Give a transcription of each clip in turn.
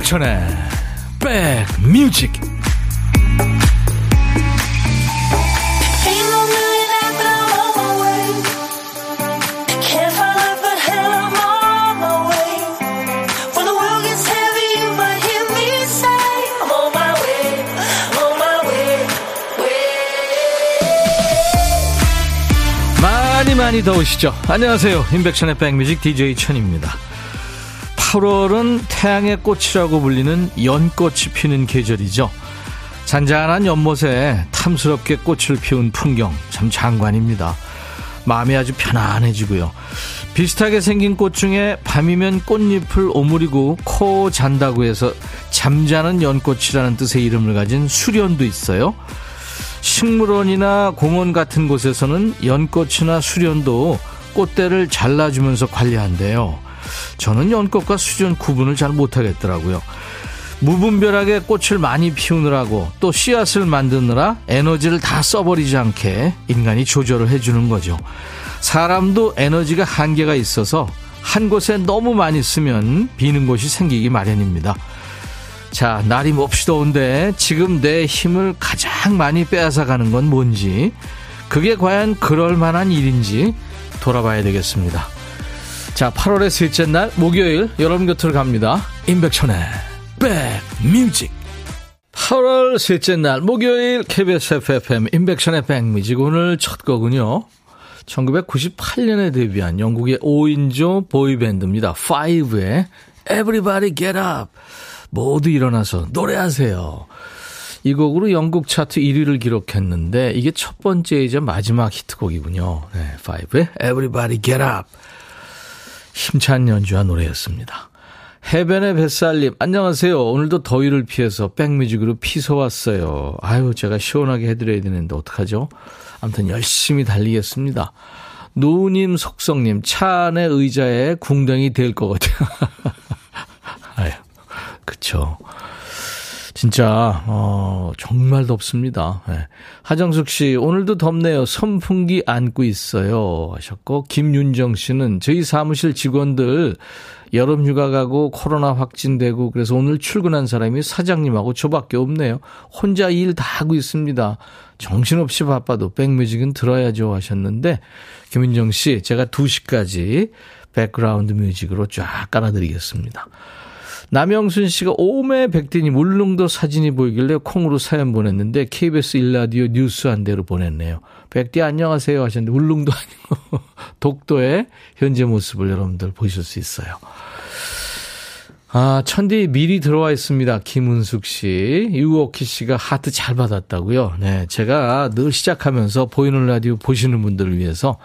임백천의 백뮤직. 많이 많이 더우시죠? 안녕하세요. 임백천의 백뮤직 DJ 천입니다 8월은 태양의 꽃이라고 불리는 연꽃이 피는 계절이죠. 잔잔한 연못에 탐스럽게 꽃을 피운 풍경 참 장관입니다. 마음이 아주 편안해지고요. 비슷하게 생긴 꽃 중에 밤이면 꽃잎을 오므리고 코 잔다고 해서 잠자는 연꽃이라는 뜻의 이름을 가진 수련도 있어요. 식물원이나 공원 같은 곳에서는 연꽃이나 수련도 꽃대를 잘라주면서 관리한대요. 저는 연꽃과 수전 구분을 잘 못하겠더라고요. 무분별하게 꽃을 많이 피우느라고 또 씨앗을 만드느라 에너지를 다 써버리지 않게 인간이 조절을 해주는 거죠. 사람도 에너지가 한계가 있어서 한 곳에 너무 많이 쓰면 비는 곳이 생기기 마련입니다. 자, 날이 몹시 더운데 지금 내 힘을 가장 많이 빼앗아 가는 건 뭔지, 그게 과연 그럴 만한 일인지 돌아봐야 되겠습니다. 자, 8월의 셋째 날 목요일 여러분 곁으로 갑니다. 임백천의 백뮤직 8월 셋째 날 목요일 KBS FFM 임백천의 백뮤직 오늘 첫 거군요. 1998년에 데뷔한 영국의 5인조 보이밴드입니다. 5의 Everybody Get Up 모두 일어나서 노래하세요. 이 곡으로 영국 차트 1위를 기록했는데 이게 첫 번째이자 마지막 히트곡이군요. 네, 5의 Everybody Get Up 힘찬 연주와 노래였습니다. 해변의 뱃살님, 안녕하세요. 오늘도 더위를 피해서 백뮤직으로 피서 왔어요. 아유, 제가 시원하게 해드려야 되는데 어떡하죠? 아무튼 열심히 달리겠습니다. 노님 속성님, 차 안의 의자에 궁뎅이 될 것 같아요. 아유, 그쵸. 진짜 어, 정말 덥습니다. 네. 하정숙 씨 오늘도 덥네요. 선풍기 안고 있어요 하셨고 김윤정 씨는 저희 사무실 직원들 여름 휴가 가고 코로나 확진되고 그래서 오늘 출근한 사람이 사장님하고 저밖에 없네요. 혼자 일 다 하고 있습니다. 정신없이 바빠도 백뮤직은 들어야죠 하셨는데 김윤정 씨 제가 2시까지 background music으로 쫙 깔아드리겠습니다. 남영순 씨가 오메 백디님 울릉도 사진이 보이길래 콩으로 사연 보냈는데 KBS 일라디오 뉴스 한 대로 보냈네요. 백디 안녕하세요 하셨는데 울릉도 아니고 독도의 현재 모습을 여러분들 보실 수 있어요. 아, 천디 미리 들어와 있습니다. 김은숙 씨. 유오키 씨가 하트 잘 받았다고요. 네, 제가 늘 시작하면서 보이는 라디오 보시는 분들을 위해서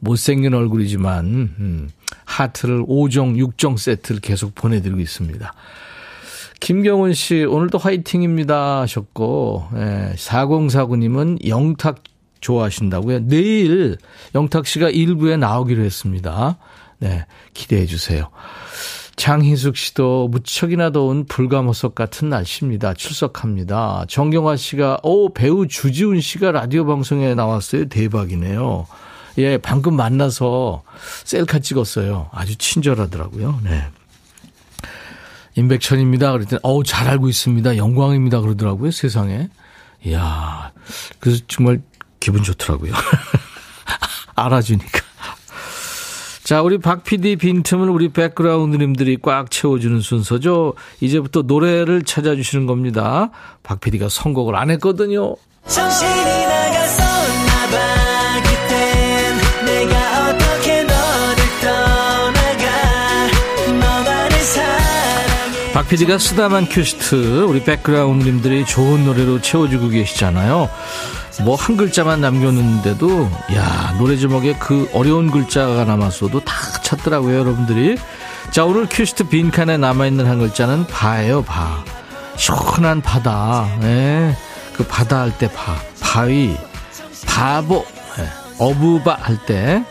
못생긴 얼굴이지만 음, 하트를 5종, 6종 세트를 계속 보내드리고 있습니다. 김경훈 씨, 오늘도 화이팅입니다 하셨고, 예, 4049님은 영탁 좋아하신다고요. 내일 영탁 씨가 일부에 나오기로 했습니다. 네, 기대해 주세요. 장희숙 씨도 무척이나 더운 불가모석 같은 날씨입니다. 출석합니다. 정경화 씨가, 오, 배우 주지훈 씨가 라디오 방송에 나왔어요. 대박이네요. 예, 방금 만나서 셀카 찍었어요. 아주 친절하더라고요. 네. 임백천입니다. 그랬더니, 어우, 잘 알고 있습니다. 영광입니다. 그러더라고요. 세상에. 이야, 그래서 정말 기분 좋더라고요. 알아주니까. 자, 우리 박 PD 빈틈을 우리 백그라운드님들이 꽉 채워주는 순서죠. 이제부터 노래를 찾아주시는 겁니다. 박 PD가 선곡을 안 했거든요. 정신이 박 PD가 쓰다만 큐시트 우리 background님들이 좋은 노래로 채워주고 계시잖아요. 뭐 한 글자만 남겼는데도 야 노래 제목에 그 어려운 글자가 남았어도 다 찾더라고요 여러분들이. 자 오늘 큐시트 빈칸에 남아있는 한 글자는 바예요 바. 시원한 바다. 네. 그 바다 할 때 바. 바위. 바보. 네. 어부바 할 때.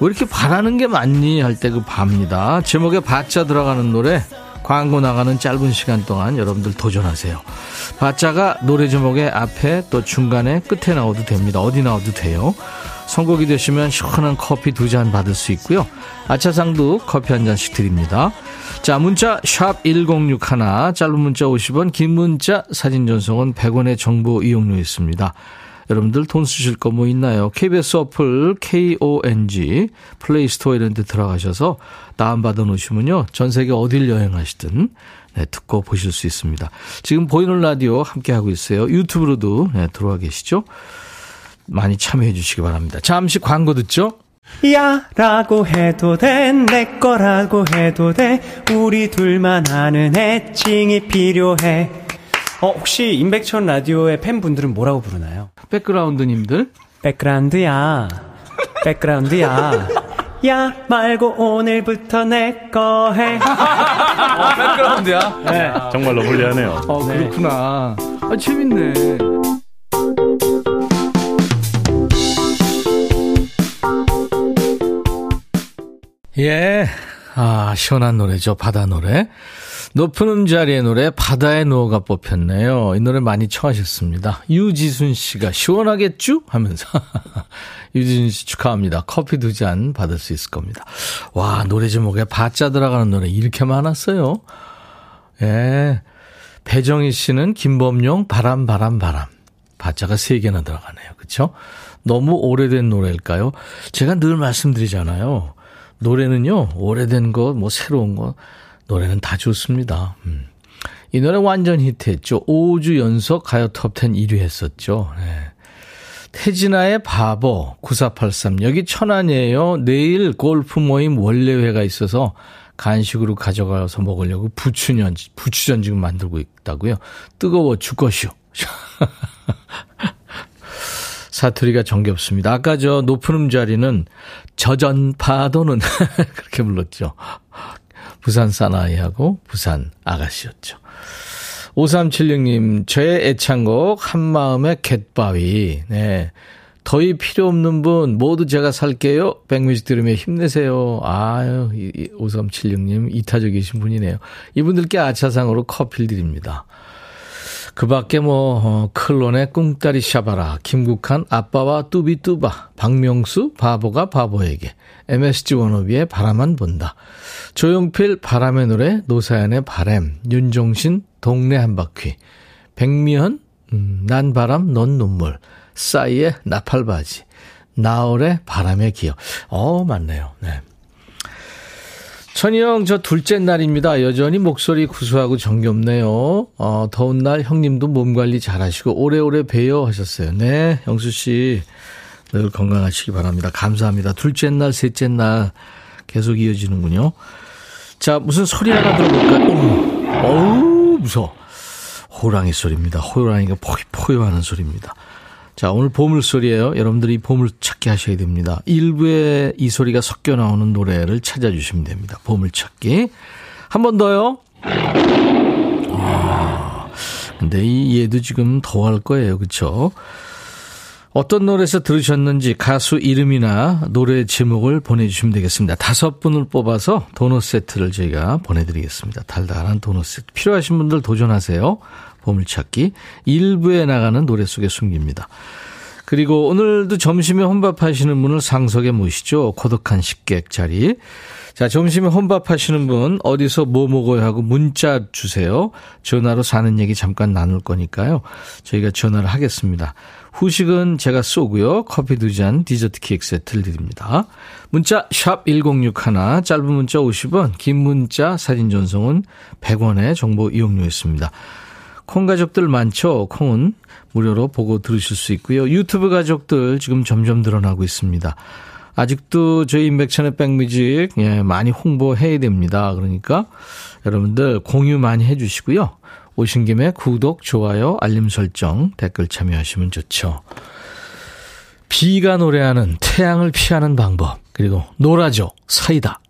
왜 이렇게 바라는 게 많니 할 때 그 바입니다. 제목에 바자 들어가는 노래 광고 나가는 짧은 시간 동안 여러분들 도전하세요. 바자가 노래 제목의 앞에 또 중간에 끝에 나와도 됩니다. 어디 나와도 돼요. 선곡이 되시면 시원한 커피 두 잔 받을 수 있고요. 아차상도 커피 한 잔씩 드립니다. 자, 문자 1061, 짧은 문자 50원, 긴 문자 사진 전송은 100원의 정보 이용료 있습니다. 여러분들 돈 쓰실 거 뭐 있나요? KBS 어플 KONG 플레이스토어 이런 데 들어가셔서 다운받아 놓으시면요. 전 세계 어딜 여행하시든 네, 듣고 보실 수 있습니다. 지금 보이는 라디오 함께하고 있어요. 유튜브로도 네, 들어와 계시죠? 많이 참여해 주시기 바랍니다. 잠시 광고 듣죠? 야 라고 해도 돼 내 거라고 해도 돼 우리 둘만 아는 애칭이 필요해 어 혹시 임백천 라디오의 팬분들은 뭐라고 부르나요? 백그라운드님들 백그라운드야 백그라운드야 야 말고 오늘부터 내 거 해. 어, 백그라운드야? 네. 정말로 불리하네요. 어, 그렇구나. 아, 재밌네. 예. 아, 시원한 노래죠. 바다 노래. 높은 음자리의 노래 바다의 노가 뽑혔네요. 이 노래 많이 청하셨습니다. 유지순 씨가 시원하겠죠? 하면서 유지순 씨 축하합니다. 커피 두 잔 받을 수 있을 겁니다. 와 노래 제목에 바자 들어가는 노래 이렇게 많았어요. 예. 배정희 씨는 김범용 바람 바람 바람 바자가 세 개나 들어가네요. 그렇죠? 너무 오래된 노래일까요? 제가 늘 말씀드리잖아요. 노래는요 오래된 거뭐 새로운 거 노래는 다 좋습니다. 음. 이 노래 완전 히트했죠. 5주 연속 가요 톱10 1위 했었죠. 네. 태진아의 바보 9483 여기 천안이에요. 내일 골프 모임 원래회가 있어서 간식으로 가져가서 먹으려고 부추전 부추전 지금 만들고 있다고요. 뜨거워 죽것이요. 사투리가 정겹습니다. 아까 저 높은 음자리는 저전 파도는 그렇게 불렀죠. 부산 사나이하고 부산 아가씨였죠. 5376님, 저의 애창곡, 한마음의 갯바위. 네. 더위 필요 없는 분, 모두 제가 살게요. 백뮤직 들으며 힘내세요. 아유, 5376님, 이타적이신 분이네요. 이분들께 아차상으로 커피를 드립니다. 그 밖에 뭐, 어, 클론의 꿍따리 샤바라, 김국한 아빠와 뚜비뚜바, 박명수 바보가 바보에게, MSG 원호비의 바라만 본다. 조용필 바람의 노래, 노사연의 바램, 윤종신 동네 한 바퀴, 백미연 음, 난 바람 넌 눈물, 싸이의 나팔바지, 나월의 바람의 기억. 어 맞네요. 네. 천희형, 저 둘째 날입니다. 여전히 목소리 구수하고 정겹네요. 어, 더운 날 형님도 몸 관리 잘 하시고 오래오래 봬요 하셨어요. 네, 형수 씨. 늘 건강하시기 바랍니다. 감사합니다. 둘째 날, 셋째 날 계속 이어지는군요. 자, 무슨 소리 하나 들어볼까요? 어우, 무서워. 호랑이 소리입니다. 호랑이가 포요 하는 소리입니다. 자, 오늘 보물소리예요. 여러분들이 보물 찾기 하셔야 됩니다. 일부에 이 소리가 섞여 나오는 노래를 찾아주시면 됩니다. 보물찾기. 한 번 더요. 아, 근데 이 얘도 지금 더 할 거예요. 그렇죠? 어떤 노래에서 들으셨는지 가수 이름이나 노래 제목을 보내주시면 되겠습니다. 다섯 분을 뽑아서 도넛 세트를 저희가 보내드리겠습니다. 달달한 도넛 세트. 필요하신 분들 도전하세요. 보물찾기. 일부에 나가는 노래 속에 숨깁니다. 그리고 오늘도 점심에 혼밥 하시는 분을 상석에 모시죠. 고독한 식객 자리. 자, 점심에 혼밥 하시는 분 어디서 뭐 먹어야 하고 문자 주세요. 전화로 사는 얘기 잠깐 나눌 거니까요. 저희가 전화를 하겠습니다. 후식은 제가 쏘고요. 커피 두 잔, 디저트 케이크 세트를 드립니다. 문자 샵 1061, 짧은 문자 50원, 긴 문자 사진 전송은 100원의 정보 이용료 있습니다. 콩 가족들 많죠? 콩은 무료로 보고 들으실 수 있고요. 유튜브 가족들 지금 점점 늘어나고 있습니다. 아직도 저희 인백천의 백뮤직 예, 많이 홍보해야 됩니다. 그러니까 여러분들 공유 많이 해주시고요. 오신 김에 구독, 좋아요, 알림 설정, 댓글 참여하시면 좋죠. 비가 노래하는 태양을 피하는 방법 그리고 놀아줘 사이다.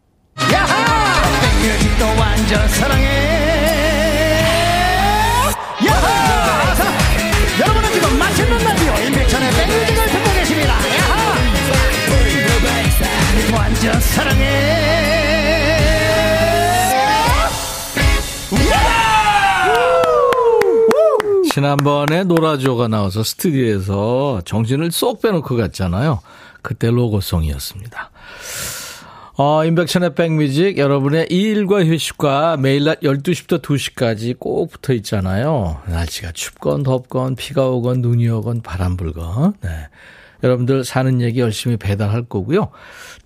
야하! 백뮤직도 완전 사랑해. 진짜 사랑해. 지난번에 노라조가 나와서 스튜디오에서 정신을 쏙 빼놓고 갔잖아요. 그때 로고송이었습니다. 어, 인백천의 백뮤직 여러분의 일과 휴식과 매일 낮 12시부터 2시까지 꼭 붙어 있잖아요. 날씨가 춥건 덥건 비가 오건 눈이 오건 바람 불건. 네. 여러분들 사는 얘기 열심히 배달할 거고요.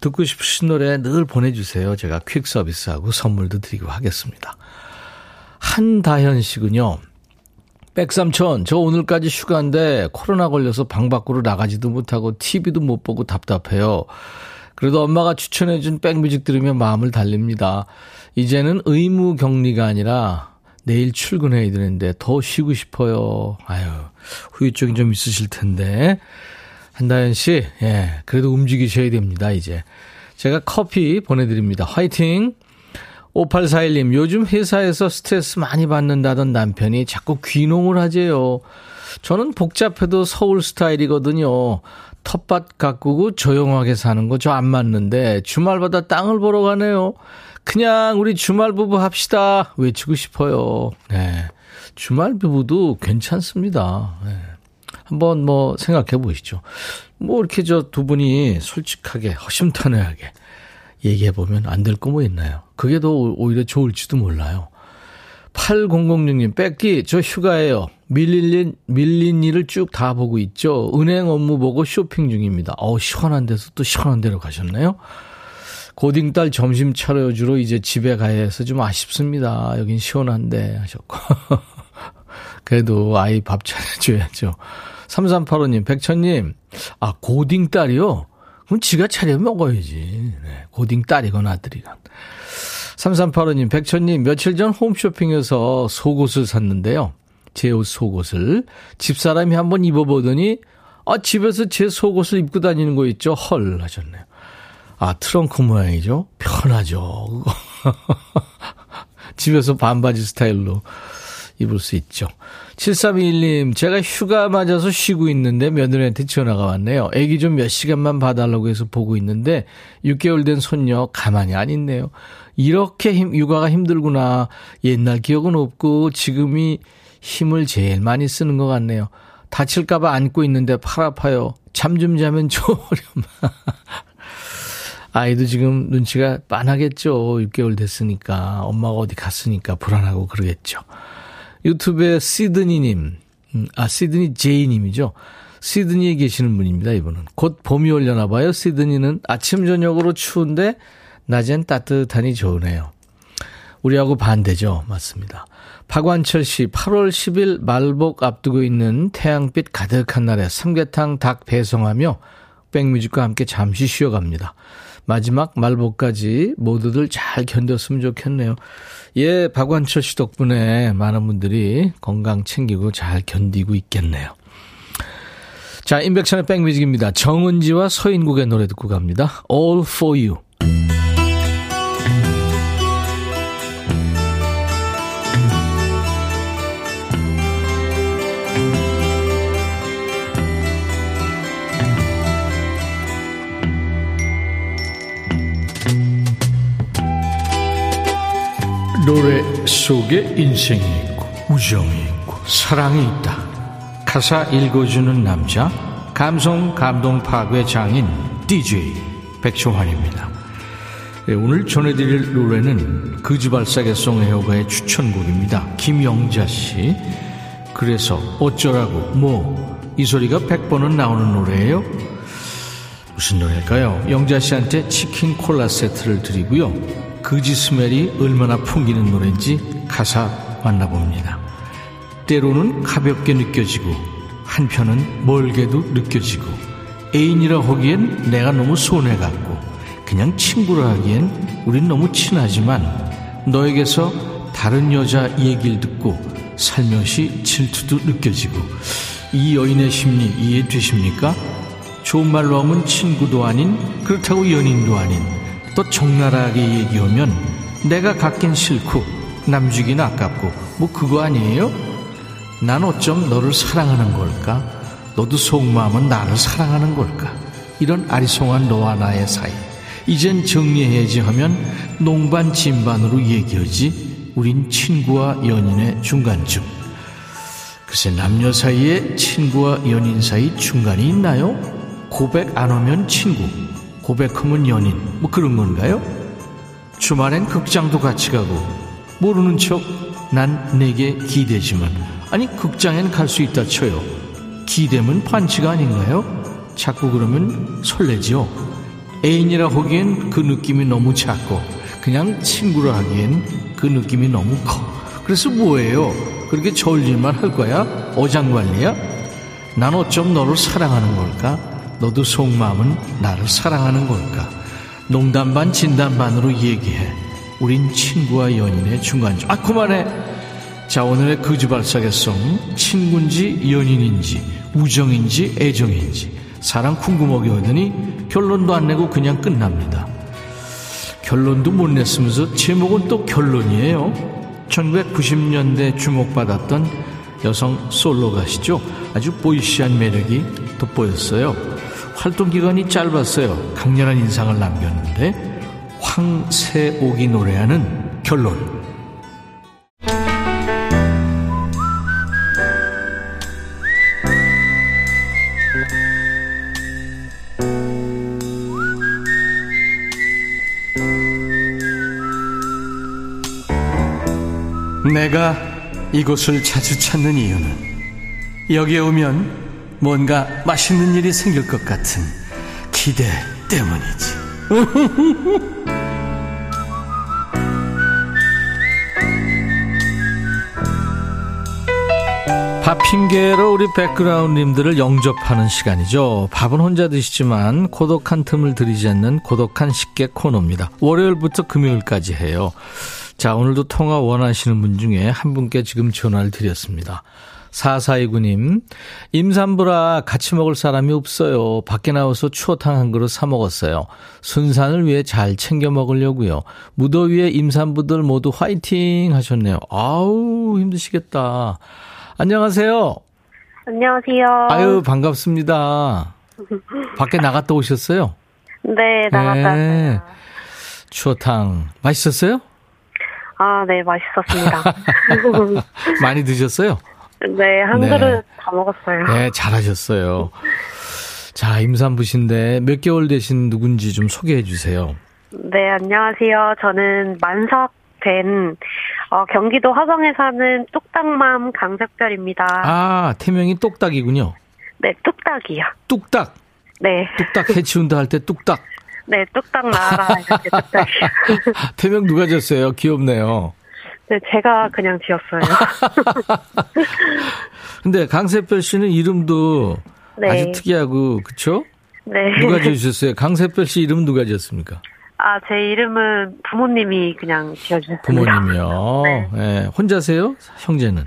듣고 싶으신 노래 늘 보내주세요. 제가 퀵 서비스하고 선물도 드리고 하겠습니다. 한다현 씨군요. 백삼촌, 저 오늘까지 휴가인데 코로나 걸려서 방 밖으로 나가지도 못하고 TV도 못 보고 답답해요. 그래도 엄마가 추천해준 백뮤직 들으면 마음을 달립니다. 이제는 의무 격리가 아니라 내일 출근해야 되는데 더 쉬고 싶어요. 아유, 후유증이 좀 있으실 텐데. 한다현 씨, 예, 그래도 움직이셔야 됩니다, 이제. 제가 커피 보내드립니다. 화이팅! 5841님, 요즘 회사에서 스트레스 많이 받는다던 남편이 자꾸 귀농을 하재요. 저는 복잡해도 서울 스타일이거든요. 텃밭 가꾸고 조용하게 사는 거 저 안 맞는데 주말마다 땅을 보러 가네요. 그냥 우리 주말 부부 합시다. 외치고 싶어요. 네. 주말 부부도 괜찮습니다. 네. 한번 뭐 생각해 보시죠. 뭐 이렇게 저 두 분이 솔직하게 허심탄회하게 얘기해 보면 안 될 거 뭐 있나요? 그게 더 오히려 좋을지도 몰라요. 8006님, 뺏기, 저 휴가예요. 밀린, 밀린 일을 쭉 다 보고 있죠. 은행 업무 보고 쇼핑 중입니다. 어 시원한 데서 또 시원한 데로 가셨네요. 고딩딸 점심 차려주러 이제 집에 가야 해서 좀 아쉽습니다. 여긴 시원한데 하셨고. 그래도 아이 밥 차려줘야죠. 3385님, 백천님, 아, 고딩 딸이요? 그럼 지가 차려 먹어야지. 네, 고딩 딸이건 아들이건. 3385님, 백천님, 며칠 전 홈쇼핑에서 속옷을 샀는데요. 제 옷 속옷을. 집사람이 한번 입어보더니, 아, 집에서 제 속옷을 입고 다니는 거 있죠? 헐, 하셨네요. 아, 트렁크 모양이죠? 편하죠. 집에서 반바지 스타일로 입을 수 있죠. 7321님, 제가 휴가 맞아서 쉬고 있는데 며느리한테 전화가 왔네요. 애기 좀 몇 시간만 봐달라고 해서 보고 있는데 6개월 된 손녀 가만히 안 있네요. 이렇게 힘, 육아가 힘들구나. 옛날 기억은 없고 지금이 힘을 제일 많이 쓰는 것 같네요. 다칠까봐 안고 있는데 팔 아파요. 잠 좀 자면 좋으렴. 아이도 지금 눈치가 빤하겠죠. 6개월 됐으니까. 엄마가 어디 갔으니까 불안하고 그러겠죠. 유튜브에 시드니님, 음, 아, 시드니 제이님이죠. 시드니에 계시는 분입니다, 이분은. 곧 봄이 올려나 봐요. 시드니는 아침, 저녁으로 추운데, 낮엔 따뜻하니 좋으네요. 우리하고 반대죠. 맞습니다. 박완철 씨, 8월 10일 말복 앞두고 있는 태양빛 가득한 날에 삼계탕 닭 배송하며 백뮤직과 함께 잠시 쉬어갑니다. 마지막 말복까지 모두들 잘 견뎠으면 좋겠네요. 예, 박완철 씨 덕분에 많은 분들이 건강 챙기고 잘 견디고 있겠네요. 자, 인백천의 백뮤직입니다. 정은지와 서인국의 노래 듣고 갑니다. All for you. 노래 속에 인생이 있고 우정이 있고 사랑이 있다. 가사 읽어주는 남자 감성 감동 파괴 장인 DJ 백종환입니다. 네, 오늘 전해드릴 노래는 그지발사계송 애호가의 추천곡입니다. 김영자 씨. 그래서 어쩌라고 뭐 이 소리가 100번은 나오는 노래예요. 무슨 노래일까요? 영자 씨한테 치킨 콜라 세트를 드리고요. 그지 스멜이 얼마나 풍기는 노래인지 가사 만나봅니다. 때로는 가볍게 느껴지고 한편은 멀게도 느껴지고 애인이라 하기엔 내가 너무 손해갔고 그냥 친구라 하기엔 우린 너무 친하지만 너에게서 다른 여자 얘기를 듣고 살며시 질투도 느껴지고 이 여인의 심리 이해되십니까? 좋은 말로 하면 친구도 아닌 그렇다고 연인도 아닌 또 적나라하게 얘기하면 내가 갖긴 싫고 남주긴 아깝고 뭐 그거 아니에요? 난 어쩜 너를 사랑하는 걸까? 너도 속마음은 나를 사랑하는 걸까? 이런 아리송한 너와 나의 사이 이젠 정리해야지 하면 농반 진반으로 얘기하지 우린 친구와 연인의 중간쯤 글쎄 남녀 사이에 친구와 연인 사이 중간이 있나요? 고백 안 하면 친구, 고백하면 연인, 뭐 그런 건가요? 주말엔 극장도 같이 가고 모르는 척 난 내게 기대지만 아니 극장엔 갈 수 있다 쳐요. 기대면 반치가 아닌가요? 자꾸 그러면 설레죠. 애인이라 하기엔 그 느낌이 너무 작고 그냥 친구라 하기엔 그 느낌이 너무 커. 그래서 뭐예요? 그렇게 저울질만 할 거야? 어장관리야? 난 어쩜 너를 사랑하는 걸까? 너도 속마음은 나를 사랑하는 걸까? 농담 반 진담 반으로 얘기해. 우린 친구와 연인의 중간점. 아, 그만해! 자, 오늘의 거지발사계송. 친구인지 연인인지, 우정인지 애정인지. 사랑 궁금하게 하더니 결론도 안 내고 그냥 끝납니다. 결론도 못 냈으면서 제목은 또 결론이에요. 1990년대 주목받았던 여성 솔로 가시죠. 아주 보이시한 매력이 돋보였어요. 활동 기간이 짧았어요. 강렬한 인상을 남겼는데 황세옥이 노래하는 결론. 내가 이곳을 자주 찾는 이유는 여기에 오면 뭔가 맛있는 일이 생길 것 같은 기대 때문이지. 밥 핑계로 우리 백그라운드님들을 영접하는 시간이죠. 밥은 혼자 드시지만 고독한 틈을 들이지 않는 고독한 식객 코너입니다. 월요일부터 금요일까지 해요. 자, 오늘도 통화 원하시는 분 중에 한 분께 지금 전화를 드렸습니다. 4429님, 임산부라 같이 먹을 사람이 없어요. 밖에 나와서 추어탕 한 그릇 사 먹었어요. 순산을 위해 잘 챙겨 먹으려고요. 무더위에 임산부들 모두 화이팅 하셨네요. 아우, 힘드시겠다. 안녕하세요. 안녕하세요. 아유, 반갑습니다. 밖에 나갔다 오셨어요? 네, 나갔다 네. 추어탕 맛있었어요? 아, 네, 맛있었습니다. 많이 드셨어요? 네, 한 네. 그릇 다 먹었어요. 네, 잘하셨어요. 자, 임산부신데 몇 개월 되신 누군지 좀 소개해 주세요. 네, 안녕하세요. 저는 만석된 어, 경기도 화성에 사는 뚝딱맘 강석별입니다. 아, 태명이 똑딱이군요. 네, 뚝딱이요. 뚝딱. 네. 뚝딱 해치운다 할 때 뚝딱. 네, 뚝딱 이렇게 뚝딱이요. 태명 누가 졌어요? 귀엽네요. 네, 제가 그냥 지었어요. 근데 강세별 씨는 이름도 네. 아주 특이하고 그쵸? 네. 누가 지으셨어요? 강세별 씨 이름 누가 지었습니까? 아, 제 이름은 부모님이 그냥 지어주셨습니다. 부모님이요? 네. 네. 혼자세요? 형제는?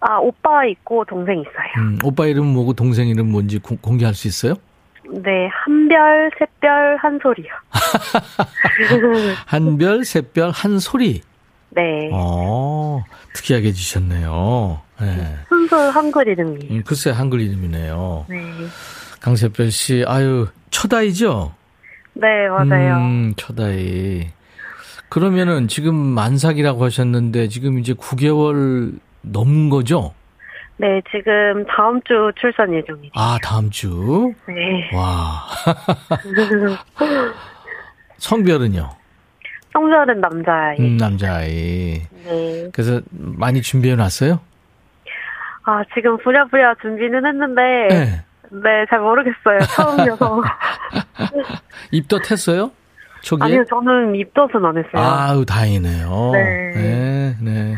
아, 오빠 있고 동생 있어요. 음, 오빠 이름 뭐고 동생 이름 뭔지 고, 공개할 수 있어요? 네, 한별, 셋별, 한소리요. 한별, 셋별, 한소리. 네. 어, 특이하게 지셨네요. 네. 한글, 한글 이름이. 음, 글쎄, 한글 이름이네요. 네. 강세별 씨, 아유, 첫 아이죠? 네, 맞아요. 음, 첫 아이. 그러면은 지금 만삭이라고 하셨는데 지금 이제 9개월 넘은 거죠? 네, 지금 다음 주 출산 예정입니다. 아, 다음 주? 네. 와. 성별은요? 성별은 남자아이. 음, 남자아이. 네. 그래서 많이 준비해 놨어요? 아, 지금 부랴부랴 준비는 했는데. 네. 네, 잘 모르겠어요. 처음이어서. 입덧 했어요? 초기 아니요, 저는 입덧은 안 했어요. 아유, 다행이네요. 네. 네, 네.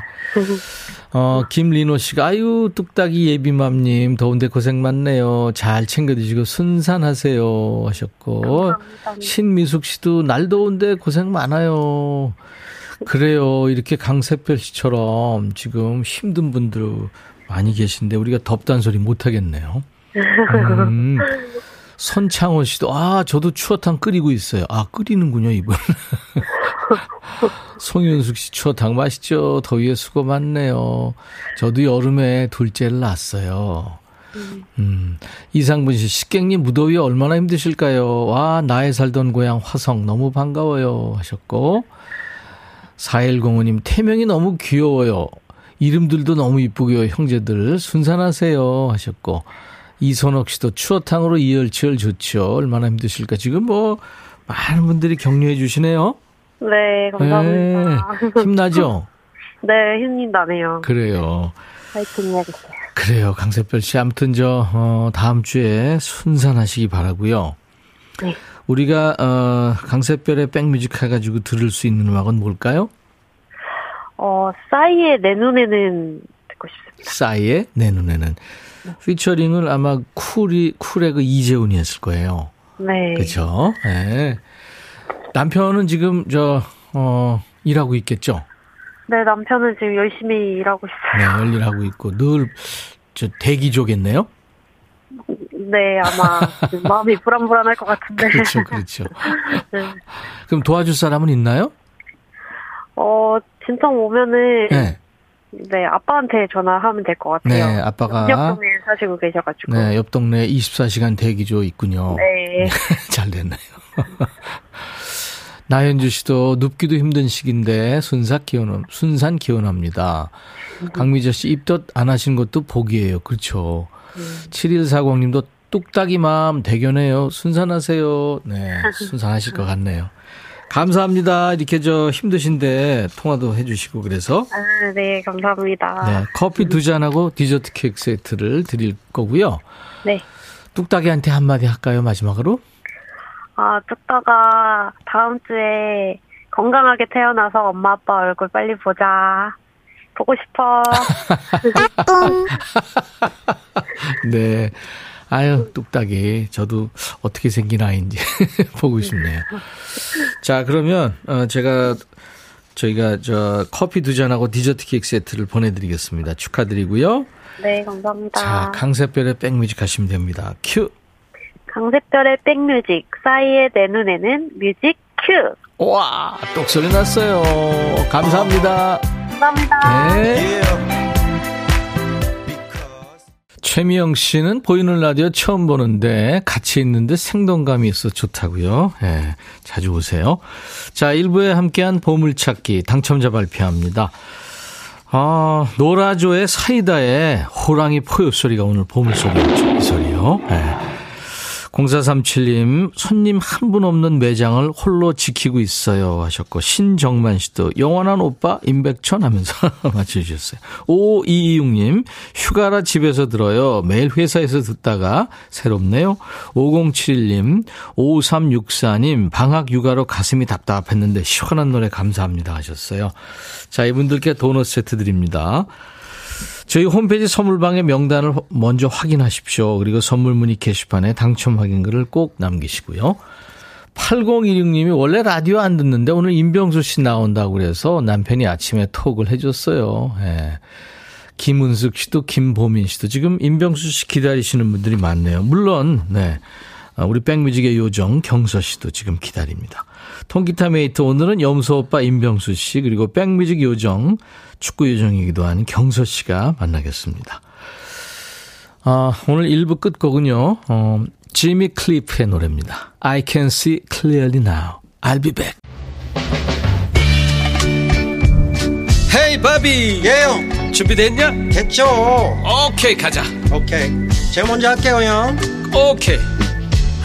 어, 김리노 씨가, 아유, 뚝딱이 예비맘님, 더운데 고생 많네요. 잘 챙겨 드시고 순산하세요. 하셨고. 감사합니다. 신미숙 씨도 날 더운데 고생 많아요. 그래요. 이렇게 강세별 씨처럼 지금 힘든 분들 많이 계신데 우리가 덥단 소리 못 하겠네요. 음. 손창호 씨도 아 저도 추어탕 끓이고 있어요. 아 끓이는군요 이분. 송윤숙 씨 추어탕 맛있죠. 더위에 수고 많네요. 저도 여름에 둘째를 낳았어요. 음. 이상분 씨, 식객님 무더위 얼마나 힘드실까요? 와, 나의 살던 고향 화성 너무 반가워요. 하셨고. 4105님, 태명이 너무 귀여워요. 이름들도 너무 이쁘고요. 형제들 순산하세요 하셨고 이선옥 씨도 추어탕으로 이열치열 좋죠. 얼마나 힘드실까. 지금 뭐 많은 분들이 격려해 주시네요. 네, 감사합니다. 네, 힘나죠? 네, 힘이 나네요. 그래요. 파이팅 해야겠어요. 그래요. 강세별 씨. 아무튼 저, 어, 다음 주에 순산하시기 바라고요 네. 우리가, 어, 강세별의 백뮤직 해가지고 들을 수 있는 음악은 뭘까요? 어, 싸이의 내 눈에는. 싸이의 내 눈에는. 피처링을 아마 쿨이, 쿨의 그 이재훈이 했을 거예요. 네. 그죠? 네. 남편은 지금 저, 어, 일하고 있겠죠? 네, 남편은 지금 열심히 일하고 있어요. 네, 일하고 있고, 늘, 저, 대기조겠네요? 네, 아마 마음이 불안불안할 것 같은데. 그렇죠, 그렇죠. 네. 그럼 도와줄 사람은 있나요? 어, 진청 오면은 네. 네, 아빠한테 전화하면 될 것 같아요. 네, 아빠가. 옆동에 사시고 계셔가지고. 네, 옆 동네에 24시간 대기조 있군요. 네. 잘 됐네요. 나현주 씨도 눕기도 힘든 시기인데 순산 기원, 순산 기원합니다. 강미자 씨 입덧 안 하신 것도 복이에요. 그렇죠. 음. 7140님도 뚝딱이 마음 대견해요. 순산하세요. 네, 순산하실 것 같네요. 감사합니다. 이렇게 저 힘드신데 통화도 해주시고 그래서. 아, 네, 감사합니다. 네, 커피 두 잔하고 디저트 케이크 세트를 드릴 거고요. 네. 뚝딱이한테 한마디 할까요, 마지막으로? 아, 쫓다가 다음 주에 건강하게 태어나서 엄마 아빠 얼굴 빨리 보자. 보고 싶어. 네. 아유, 뚝딱이. 저도 어떻게 생긴 아이인지 보고 싶네요. 자, 그러면, 어, 제가, 저희가 저 커피 두 잔하고 디저트 케이크 세트를 보내드리겠습니다. 축하드리고요. 네, 감사합니다. 자, 강세별의 백뮤직 하시면 됩니다. 큐! 강세별의 백뮤직, 싸이의 내 눈에는 뮤직 큐! 와, 똑소리 났어요. 감사합니다. 감사합니다. 네. 최미영 씨는 보이는 라디오 처음 보는데 같이 있는데 생동감이 있어 좋다고요. 예, 자주 오세요. 자, 1부에 함께한 보물찾기 당첨자 발표합니다. 아, 노라조의 사이다의 호랑이 포효 소리가 오늘 보물소리였죠. 이 소리요. 예. 0437님, 손님 한 분 없는 매장을 홀로 지키고 있어요. 하셨고, 신정만 씨도 영원한 오빠 임백천 하면서 맞춰주셨어요. 5226님, 휴가라 집에서 들어요. 매일 회사에서 듣다가 새롭네요. 5071님, 5364님, 방학 육아로 가슴이 답답했는데 시원한 노래 감사합니다. 하셨어요. 자, 이분들께 도넛 세트 드립니다. 저희 홈페이지 선물방의 명단을 먼저 확인하십시오. 그리고 선물 문의 게시판에 당첨 확인글을 꼭 남기시고요. 8016님이 원래 라디오 안 듣는데 오늘 임병수 씨 나온다고 그래서 남편이 아침에 톡을 해줬어요. 예. 김은숙 씨도 김보민 씨도 지금 임병수 씨 기다리시는 분들이 많네요. 물론, 네. 우리 백뮤직의 요정 경서 씨도 지금 기다립니다. 통기타 mate 오늘은 염소 오빠 임병수 씨 그리고 백뮤직 요정 축구 요정이기도 한 경서 씨가 만나겠습니다. 아, 오늘 1부 끝곡은요. 어, 지미 클리프의 노래입니다. I can see clearly now. I'll be back. 헤이 바비 예영 준비됐냐? 됐죠 오케이 가자 오케이 제가 먼저 할게요 형 오케이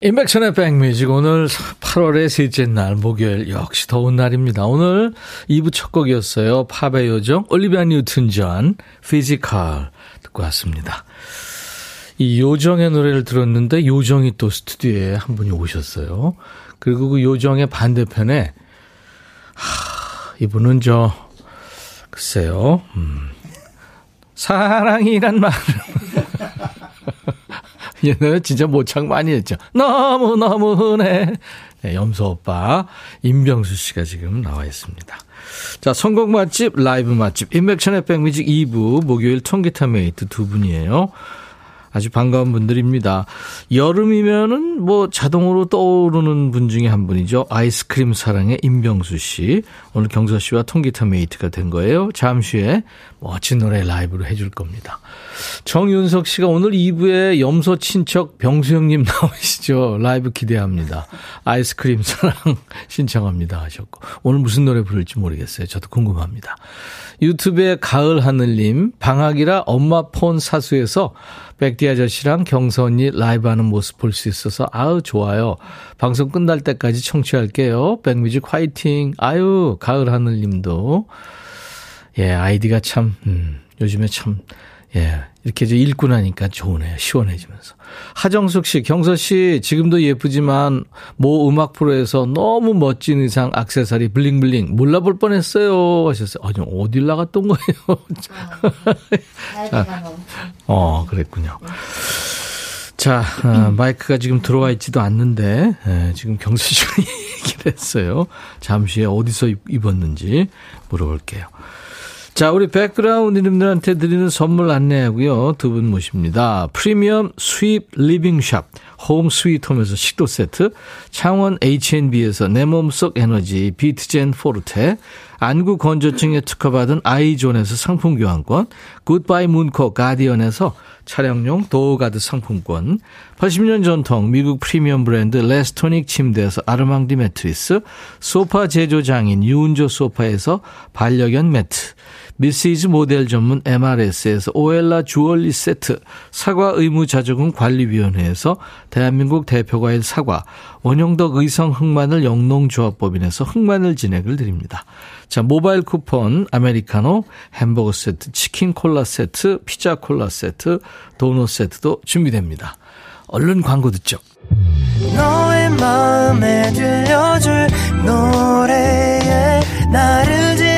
임백천의 백뮤직 오늘 8월의 셋째 날 목요일 역시 더운 날입니다. 오늘 2부 첫 곡이었어요. 팝의 요정 올리비아 뉴튼 존 Physical 듣고 왔습니다. 이 요정의 노래를 들었는데 요정이 또 스튜디오에 한 분이 오셨어요. 그리고 그 요정의 반대편에 하, 이분은 저 글쎄요. 음, 사랑이란 말을 옛날에 진짜 모창 많이 했죠. 너무너무 흔해. 네, 염소 오빠 임병수 씨가 지금 나와 있습니다. 자, 선곡 맛집, 라이브 맛집, 임백천의 백뮤직 2부, 목요일 통기타 mate 두 분이에요. 아주 반가운 분들입니다. 여름이면은 뭐 자동으로 떠오르는 분 중에 한 분이죠. 아이스크림 사랑의 임병수 씨. 오늘 경서 씨와 통기타 mate가 된 거예요. 잠시 후에 멋진 노래 라이브로 해줄 겁니다. 정윤석 씨가 오늘 2부에 염소 친척 병수 형님 나오시죠. 라이브 기대합니다. 아이스크림 사랑 신청합니다 하셨고. 오늘 무슨 노래 부를지 모르겠어요. 저도 궁금합니다. 유튜브에 가을 하늘님, 방학이라 엄마 폰 사수해서 백디 아저씨랑 경서 언니 라이브 하는 모습 볼 수 있어서 아우 좋아요. 방송 끝날 때까지 청취할게요. 백뮤직 화이팅. 아유 가을 하늘님도 예 아이디가 참 음, 요즘에 참 예, 이렇게 이제 읽고 나니까 좋으네요. 시원해지면서. 하정숙 씨, 경서 씨, 지금도 예쁘지만, 모 음악 프로에서 너무 멋진 의상, 악세사리, 블링블링, 몰라볼 뻔 했어요. 하셨어요. 아니, 어딜 나갔던 거예요? 자, 어, 그랬군요. 자, 어, 마이크가 지금 들어와 있지도 않는데, 예, 지금 경서 씨가 얘기를 했어요. 잠시 후에 어디서 입었는지 물어볼게요. 자, 우리 백그라운드님들한테 드리는 선물 안내하고요. 두 분 모십니다. 프리미엄 수입 리빙샵, 홈 스위트홈에서 식도 세트, 창원 H&B에서 내 몸속 에너지 비트젠 포르테, 안구 건조증에 특허받은 아이존에서 상품 교환권, 굿바이 문코 가디언에서 차량용 도어가드 상품권, 80년 전통 미국 프리미엄 브랜드 레스토닉 침대에서 아르망디 매트리스, 소파 제조 장인 유운조 소파에서 반려견 매트, 미시즈 모델 전문 MRS에서 오엘라 주얼리 세트, 사과 의무 자조금 관리위원회에서 대한민국 대표과일 사과, 원형덕 의성 흑마늘 영농조합법인에서 흑마늘 진행을 드립니다. 자, 모바일 쿠폰, 아메리카노, 햄버거 세트, 치킨 콜라 세트, 피자 콜라 세트, 도넛 세트도 준비됩니다. 얼른 광고 듣죠. 너의 마음에 들려줄 노래에 나를 지금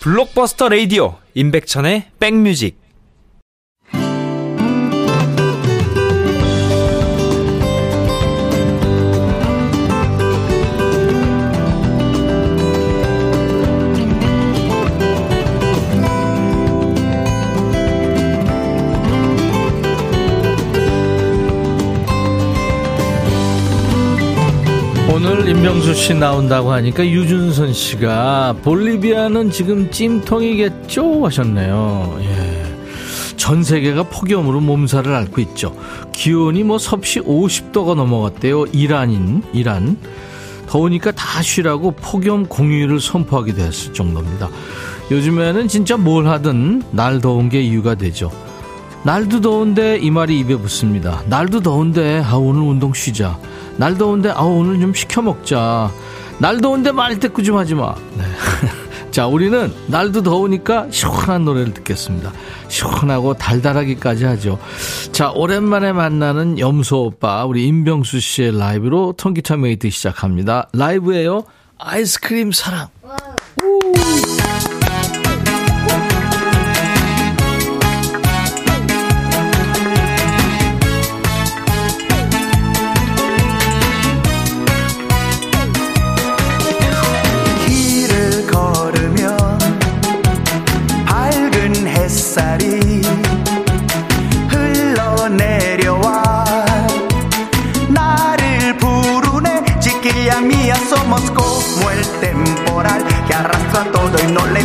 블록버스터 레이디오 임백천의 백뮤직 오늘 임명수 씨 나온다고 하니까 유준선 씨가 볼리비아는 지금 찜통이겠죠 하셨네요. 예. 전 세계가 폭염으로 몸살을 앓고 있죠. 기온이 뭐 섭씨 50도가 넘어갔대요. 이란인, 이란. 더우니까 다 쉬라고 폭염 공휴일을 선포하기도 했을 정도입니다. 요즘에는 진짜 뭘 하든 날 더운 게 이유가 되죠. 날도 더운데 이 말이 입에 붙습니다. 날도 더운데 아 오늘 운동 쉬자. 날 더운데 아 오늘 좀 시켜 먹자. 날 더운데 말대꾸 좀 하지 마. 네. 자, 우리는 날도 더우니까 시원한 노래를 듣겠습니다. 시원하고 달달하기까지 하죠. 자, 오랜만에 만나는 염소 오빠 우리 임병수 씨의 라이브로 통기타 메이트 시작합니다. 라이브예요. 아이스크림 사랑. Arrastra todo y no 노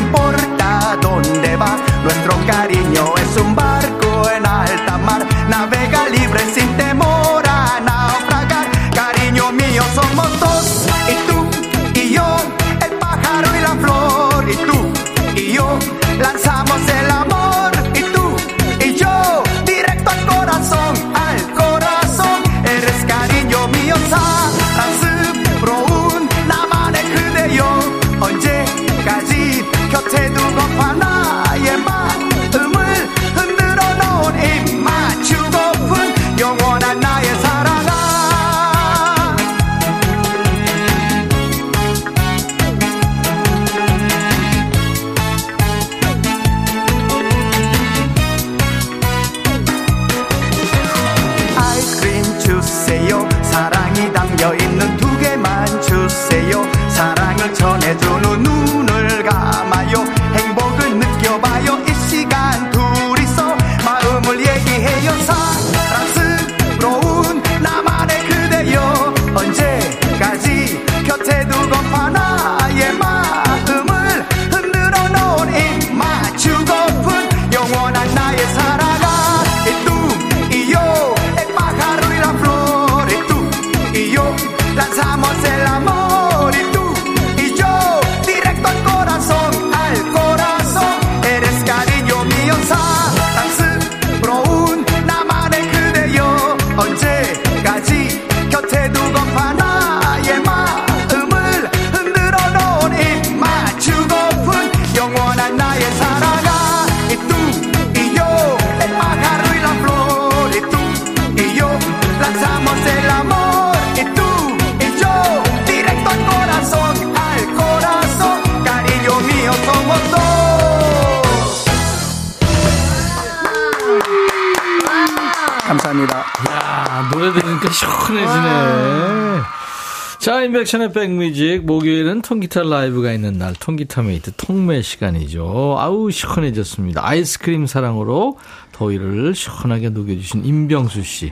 인백션의 백뮤직. 목요일은 통기타 라이브가 있는 날, 통기타 메이트 통매 시간이죠. 아우, 시원해졌습니다. 아이스크림 사랑으로 더위를 시원하게 녹여주신 임병수 씨.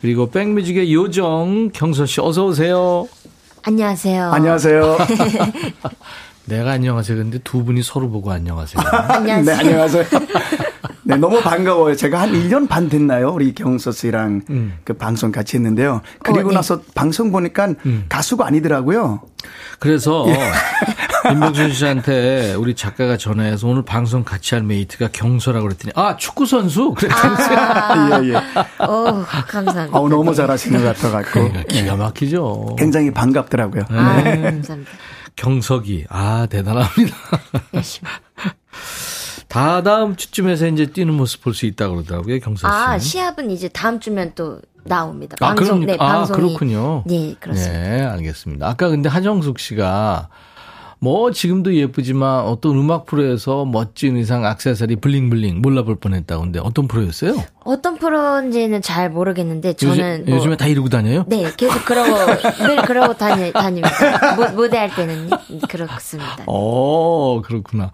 그리고 백뮤직의 요정, 경서 씨, 어서 오세요. 안녕하세요. 안녕하세요. 내가 안녕하세요. 근데 두 분이 서로 보고 안녕하세요. 안녕하세요. 네, 안녕하세요. 네, 너무 반가워요. 제가 한 1년 반 됐나요? 우리 경서 씨랑 그 방송 같이 했는데요. 그리고 어, 네. 나서 방송 보니까 가수가 아니더라고요. 그래서 임병준 씨한테 우리 작가가 전화해서 오늘 방송 같이 할 메이트가 경서라고 그랬더니 아 축구 선수 그랬더니 예, 예. 오, 감사합니다. 아우, 너무 잘하시는 것 같아갖고. 그러니까 기가 막히죠. 굉장히 반갑더라고요. 아, 네. 감사합니다. 경석이 아 대단합니다. 열심히. 다 다음 주쯤에서 이제 뛰는 모습 볼 수 있다고 그러더라고요 경석 씨. 아, 시합은 이제 다음 주면 또 나옵니다. 아, 방송, 그러니까. 네, 아, 방송이. 그렇군요. 네, 그렇습니다. 네, 알겠습니다. 아까 근데 하정숙 씨가 뭐 지금도 예쁘지만 어떤 음악 프로에서 멋진 의상, 악세사리 블링블링 몰라볼 뻔했다고 근데 어떤 프로였어요? 어떤 프로인지는 잘 모르겠는데 저는 요즘, 뭐 요즘에 다 이러고 다녀요? 네, 계속 그러고 늘 그러고 다니 다닙니다. 무, 무대할 때는 그렇습니다. 어, 그렇구나.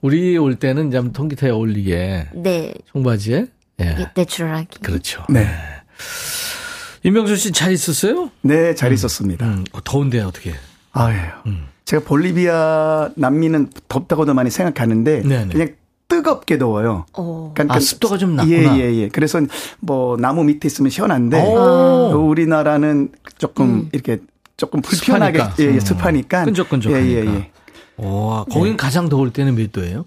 우리 올 때는 이제 한번 통기타에 어울리게 네, 청바지에 예. 네, 내추럴하게. 그렇죠. 네. 임명수 씨 잘 있었어요? 네, 잘 있었습니다. 음, 어, 더운데 어떻게? 아유. 음. 제가 볼리비아 난민은 덥다고도 많이 생각하는데 네네. 그냥 뜨겁게 더워요. 오. 그러니까 아, 그- 습도가 좀 낮구나. 예, 예, 예. 그래서 뭐 나무 밑에 있으면 시원한데 오. 우리나라는 조금 이렇게 조금 불편하게 습하니까. 예, 예, 음. 습하니까 끈적끈적하니까. 예, 예, 예. 와, 거긴 가장 더울 때는 몇 도예요?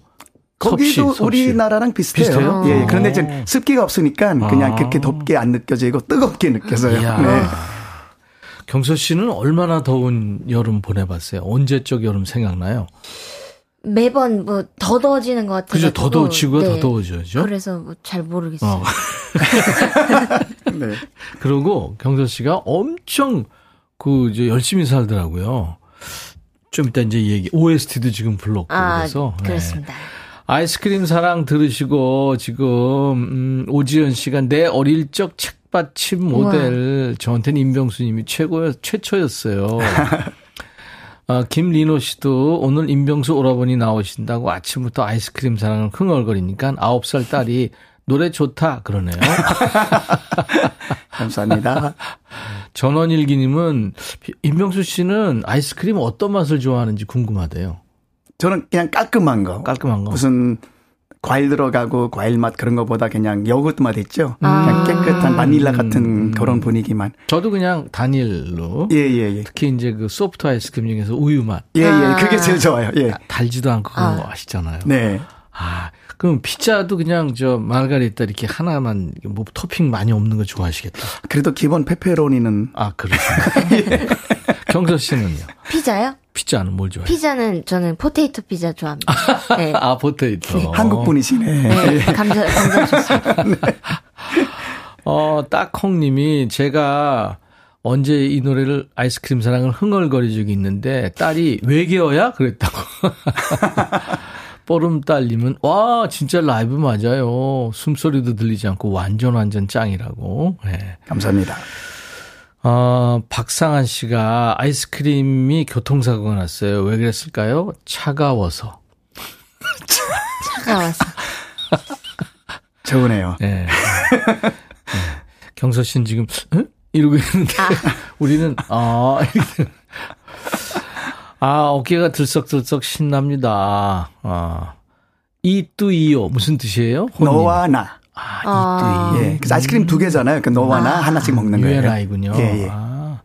거기도 섭씨, 섭씨. 우리나라랑 비슷해요. 비슷해요? 예, 예. 어. 그런데 이제 습기가 없으니까 그냥 아. 그렇게 덥게 안 느껴지고 뜨겁게 느껴져요. 이야. 네. 경서 씨는 얼마나 더운 여름 보내봤어요? 언제적 여름 생각나요? 매번 뭐 더 더워지는 것 같아요. 그죠? 더 더워지고 더 더워져죠? 그래서 뭐 잘 모르겠어요. 어. 네. 그리고 경서 씨가 엄청 그 이제 열심히 살더라고요. 좀 이따 이제 얘기 OST도 지금 불렀고 아, 그래서 네. 그렇습니다. 아이스크림 사랑 들으시고 지금 음, 오지연 씨가 내 어릴 적 책 받침 모델 저한테는 임병수님이 최고였 최초였어요. 아, 김리노 씨도 오늘 임병수 오라버니 나오신다고 아침부터 아이스크림 사랑을 흥얼거리니까 9살 딸이 노래 좋다 그러네요. 감사합니다. 전원일기님은 임병수 씨는 아이스크림 어떤 맛을 좋아하는지 궁금하대요. 저는 그냥 깔끔한 거. 깔끔한 거. 무슨 과일 들어가고 과일 맛 그런 거보다 그냥 요거트 맛 있죠. 아. 그냥 깨끗한 바닐라 같은 그런 분위기만. 저도 그냥 다닐로. 예, 예, 예. 특히 이제 그 소프트 아이스크림 중에서 우유 맛. 예, 예. 아. 그게 제일 좋아요. 예. 달지도 않고 그거 아. 아시잖아요. 네. 아, 그럼 피자도 그냥 저 마르가리타 이렇게 하나만 뭐 토핑 많이 없는 거 좋아하시겠다. 그래도 기본 페페로니는 아, 그렇습니다. 경서 씨는요? 피자요? 피자는 뭘 좋아해요? 피자는 저는 포테이토 피자 좋아합니다. 네. 아, 포테이토. 한국 분이시네. 네, 감자 감자 좋습니다. 어, 딱콩님이 제가 언제 이 노래를 아이스크림 사랑을 흥얼거린 적이 있는데 딸이 외계어야? 그랬다고. 뽀름딸님은 와 진짜 라이브 맞아요. 숨소리도 들리지 않고 완전 완전 짱이라고. 네. 감사합니다. 어, 박상한 씨가 아이스크림이 교통사고가 났어요. 왜 그랬을까요? 차가워서. 차가워서. 좋으네요. 예. 네. 경서 씨는 지금 응? 이러고 있는데 우리는 아 이렇게. 아 어깨가 들썩들썩 신납니다. 아 이뚜이요 무슨 뜻이에요? 혼님. 너와 나. 아 아. 이뚜이. 예. 그래서 아이스크림 두 개잖아요. 그 너와 나 하나씩 먹는 거예요. 유엔아이군요. 예, 예. 아.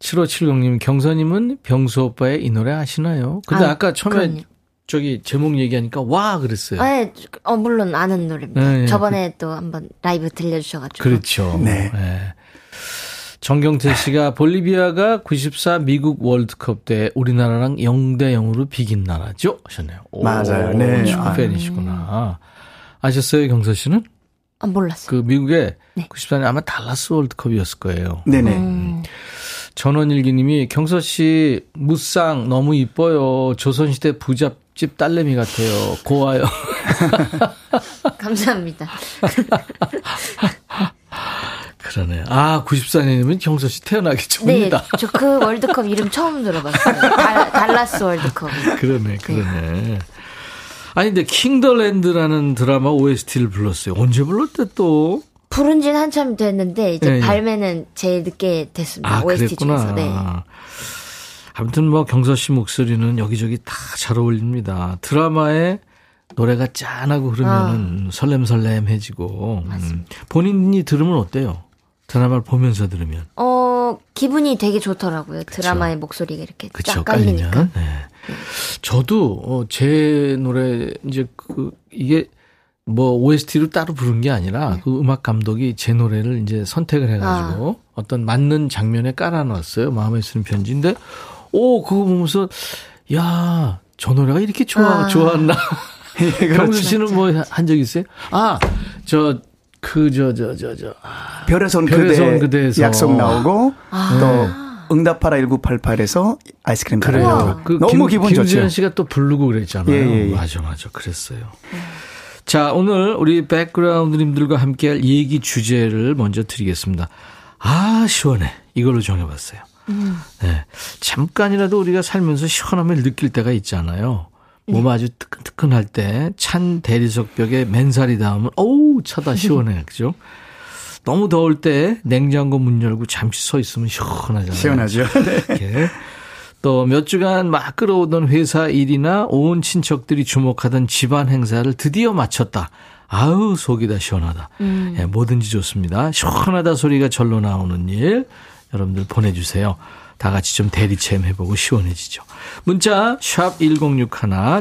7570님, 경서님은 병수 오빠의 이 노래 아시나요? 근데 아, 아, 까 처음에 그럼요. 저기 제목 얘기하니까 와 그랬어요. 네, 어, 물론 아는 노래입니다. 네, 네. 저번에 또 한번 라이브 들려주셔가지고. 그렇죠. 네. 예. 정경태 씨가 볼리비아가 94 미국 월드컵 때 우리나라랑 0대 0으로 비긴 나라죠? 하셨네요. 오, 맞아요. 네. 축구 아. 팬이시구나. 아셨어요, 경서 씨는? 아, 몰랐어요. 그 미국의 네. 94년 아마 달라스 월드컵이었을 거예요. 네네. 음, 전원일기님이 경서 씨 무쌍 너무 이뻐요. 조선시대 부잣집 딸내미 같아요. 고와요. 감사합니다. 그러네. 아, 94년이면 경서 씨 태어나기 네, 전이다. 저그 월드컵 이름 처음 들어봤어요. 달, 달라스 월드컵. 그러네, 그러네. 아니, 근데 킹더랜드라는 드라마 OST를 불렀어요. 언제 불렀대 또? 부른 지는 한참 됐는데 이제 예, 예. 발매는 제일 늦게 됐습니다. 아, OST 그랬구나. 중에서. 네. 아무튼 뭐 경서 씨 목소리는 여기저기 다 잘 어울립니다. 드라마에 노래가 짠하고 흐르면은 설렘설렘해지고. 음. 본인이 들으면 어때요? 드라마를 보면서 들으면. 어, 기분이 되게 좋더라고요. 드라마의 목소리가 이렇게 그쵸, 쫙 깔리니까. 깔리면. 네. 저도, 어, 제 노래, 이제 그, 이게 뭐 OST로 따로 부른 게 아니라 그 음악 감독이 제 노래를 이제 선택을 해가지고 어떤 맞는 장면에 깔아놨어요. 마음에 쓰는 편지인데, 오, 그거 보면서, 야, 저 노래가 이렇게 좋아, 아. 좋았나. 그렇죠. 경수 씨는 뭐 한 적 있어요? 아, 저, 그, 저, 저, 저, 저. 아, 별에서 온 별에서 온 그대 그대에서. 약속 나오고 아. 또 응답하라 1988에서 아이스크림 그래요. 나오고 그 너무 김, 기분 김수현 좋죠. 씨가 또 부르고 그랬잖아요. 예, 예, 예. 맞아, 맞아. 그랬어요. 자, 오늘 우리 백그라운드님들과 함께할 얘기 주제를 먼저 드리겠습니다. 아, 시원해. 이걸로 정해봤어요. 네. 잠깐이라도 우리가 살면서 시원함을 느낄 때가 있잖아요. 몸 아주 뜨끈뜨끈할 때 찬 대리석 벽에 맨살이 닿으면 어우 차다 시원해 그죠? 너무 더울 때 냉장고 문 열고 잠시 서 있으면 시원하잖아요. 시원하죠. 네. 또 몇 주간 막 끌어오던 회사 일이나 온 친척들이 주목하던 집안 행사를 드디어 마쳤다. 아우 속이 다 시원하다. 예, 뭐든지 좋습니다. 시원하다 소리가 절로 나오는 일 여러분들 보내주세요. 다 같이 좀 대리 체험 해보고 시원해지죠. 문자 샵 1061,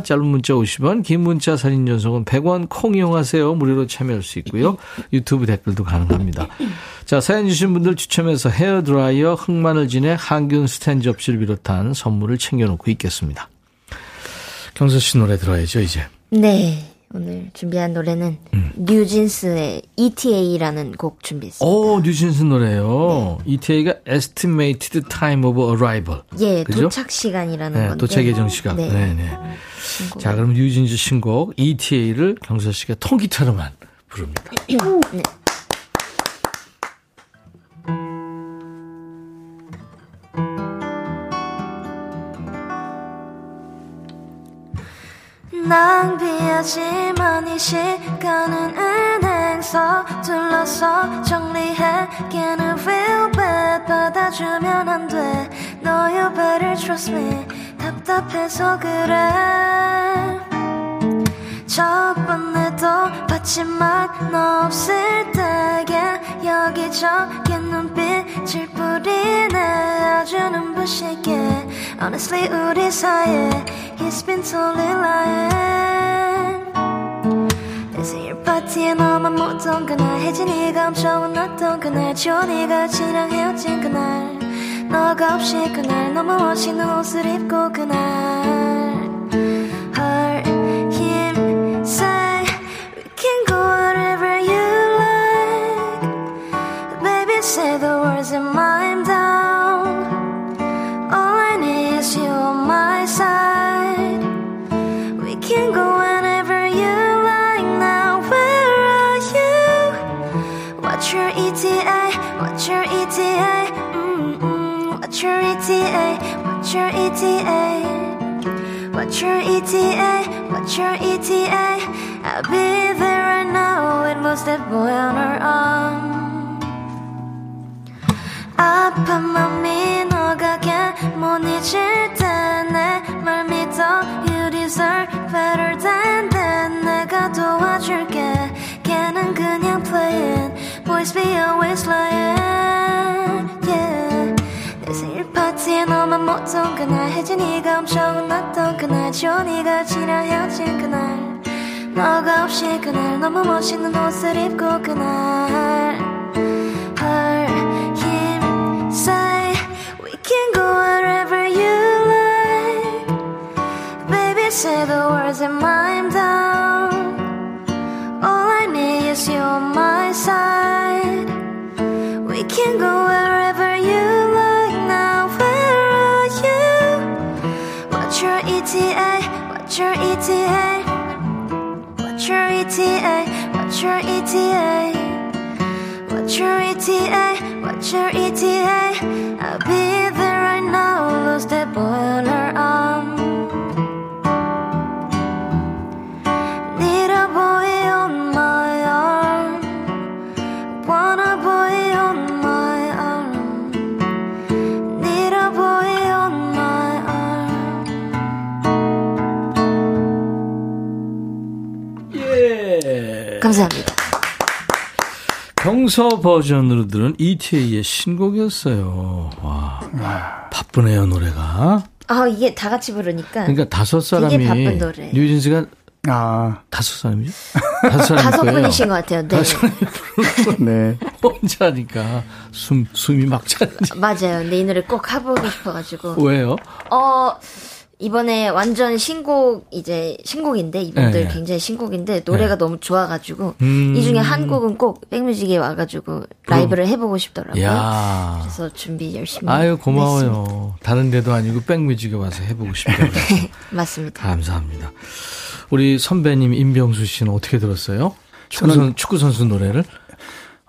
짧은 문자 50원, 긴 문자 사진 전송은 100원 콩 이용하세요. 무료로 참여할 수 있고요. 유튜브 댓글도 가능합니다. 자 사연 주신 분들 추첨해서 헤어드라이어, 흑마늘 진의 항균 스탠 접시를 비롯한 선물을 챙겨놓고 있겠습니다. 경서 씨 노래 들어야죠 이제. 네. 오늘 준비한 노래는 음. 뉴진스의 ETA라는 곡 준비했습니다. 오 뉴진스 노래요. ETA가 Estimated Time of Arrival. 예, 그죠? 도착 시간이라는 네, 건데. 도착 예정 시간. 네. 네, 네. 자, 그럼 뉴진스 신곡 ETA를 경서 씨가 통기타로만 부릅니다. 네. 낭비하지만 이 시간은 은행서 둘러서 정리해 걔는 feel bad 받아주면 안 돼. No you better trust me. 답답해서 그래 저번에도 봤지만 너 없을 때에 여기저기 눈빛을 뿌리네. 아주 눈부시게. Honestly 우리 사이에 He's been totally lying. 생일 파티에 너만 못던 그날? 혜진이가 엄청 혼났던 그날? 지원이가 지랑 헤어진 그날? 너가 없이 그날? 너무 멋있는 옷을 입고 그날 say the words and I'm down all I need is you on my side we can go whenever you like now. Where are you? What's your ETA? What's your ETA? Mm-mm. What's your ETA? What's your ETA? What's your ETA? What's your ETA? I'll be there right now. It moves that boy on her arm. 아픈 맘이 너가게 못 잊을 때내말 믿어 You deserve better than that. 내가 도와줄게. 걔는 그냥 playing. Boys be always lying. Yeah. 내 생일 파티에 너만 못온 그날. 혜진이가 엄청 혼났던 그날. 지원이가 지랑 헤어진 그날. 너가 없이 그날. 너무 멋있는 옷을 입고 그날 say the words and I'm down all I need is you on my side we can go wherever you like now where are you what's your ETA what's your ETA What's your ETA? What's your ETA? What's your ETA? What's your ETA? I'll be there right now. Lose the boiler on. Need 감사합니다. 경서 버전으로 들은 ETA의 신곡이었어요. 와, 바쁘네요 노래가. 아 이게 다 같이 부르니까 그러니까 다섯 사람이 바쁜 노래. 뉴진스가 아, 다섯 사람이죠? 다섯 다섯. 분이신 것 같아요. 네. 네. 혼자 하니까 숨 숨이 막 차는지 맞아요. 근데 이 노래 꼭 해보고 싶어가지고. 왜요? 어, 이번에 완전 신곡, 이제 신곡인데, 이분들 네. 굉장히 신곡인데, 노래가 너무 좋아가지고, 음. 이 중에 한 곡은 꼭 백뮤직에 와가지고, 라이브를 해보고 싶더라고요. 야. 그래서 준비 열심히. 아유 했습니다. 고마워요. 다른 데도 아니고 백뮤직에 와서 해보고 싶다고 그래서 맞습니다. 감사합니다. 우리 선배님 임병수 씨는 어떻게 들었어요? 축구, 선, 축구 선수 노래를?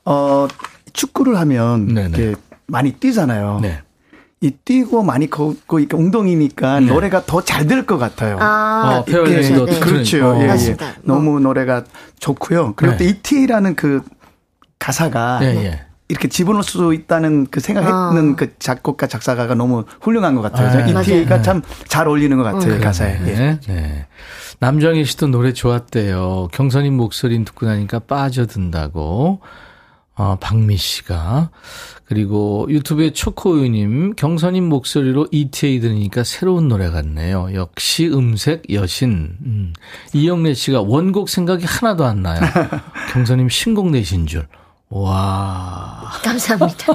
어, 축구를 하면 네네. 이렇게 많이 뛰잖아요. 네. 이 뛰고 많이 걷고 이렇게 웅덩이니까 네. 노래가 더 잘 될 것 같아요. 아, 어, 페어리스도 네. 그렇죠. 어. 예, 예. 맞습니다. 너무 노래가 좋고요. 그리고 네. 또 ET라는 그 가사가 예, 예. 이렇게 집어넣을 수 있다는 그 생각했는 아. 그 작곡가 작사가가 너무 훌륭한 것 같아요. 네. ET가 맞아요. 참잘 어울리는 것 같아요 가사에. 예. 네, 네. 남정희 씨도 노래 좋았대요. 경선님 목소리 듣고 나니까 빠져든다고. 어, 박미 씨가. 그리고 유튜브에 초코우님, 경선님 목소리로 ETA 들으니까 새로운 노래 같네요. 역시 음색 여신. 음. 이영래 씨가 원곡 생각이 하나도 안 나요. 경선님 신곡 내신 줄. 와. 감사합니다.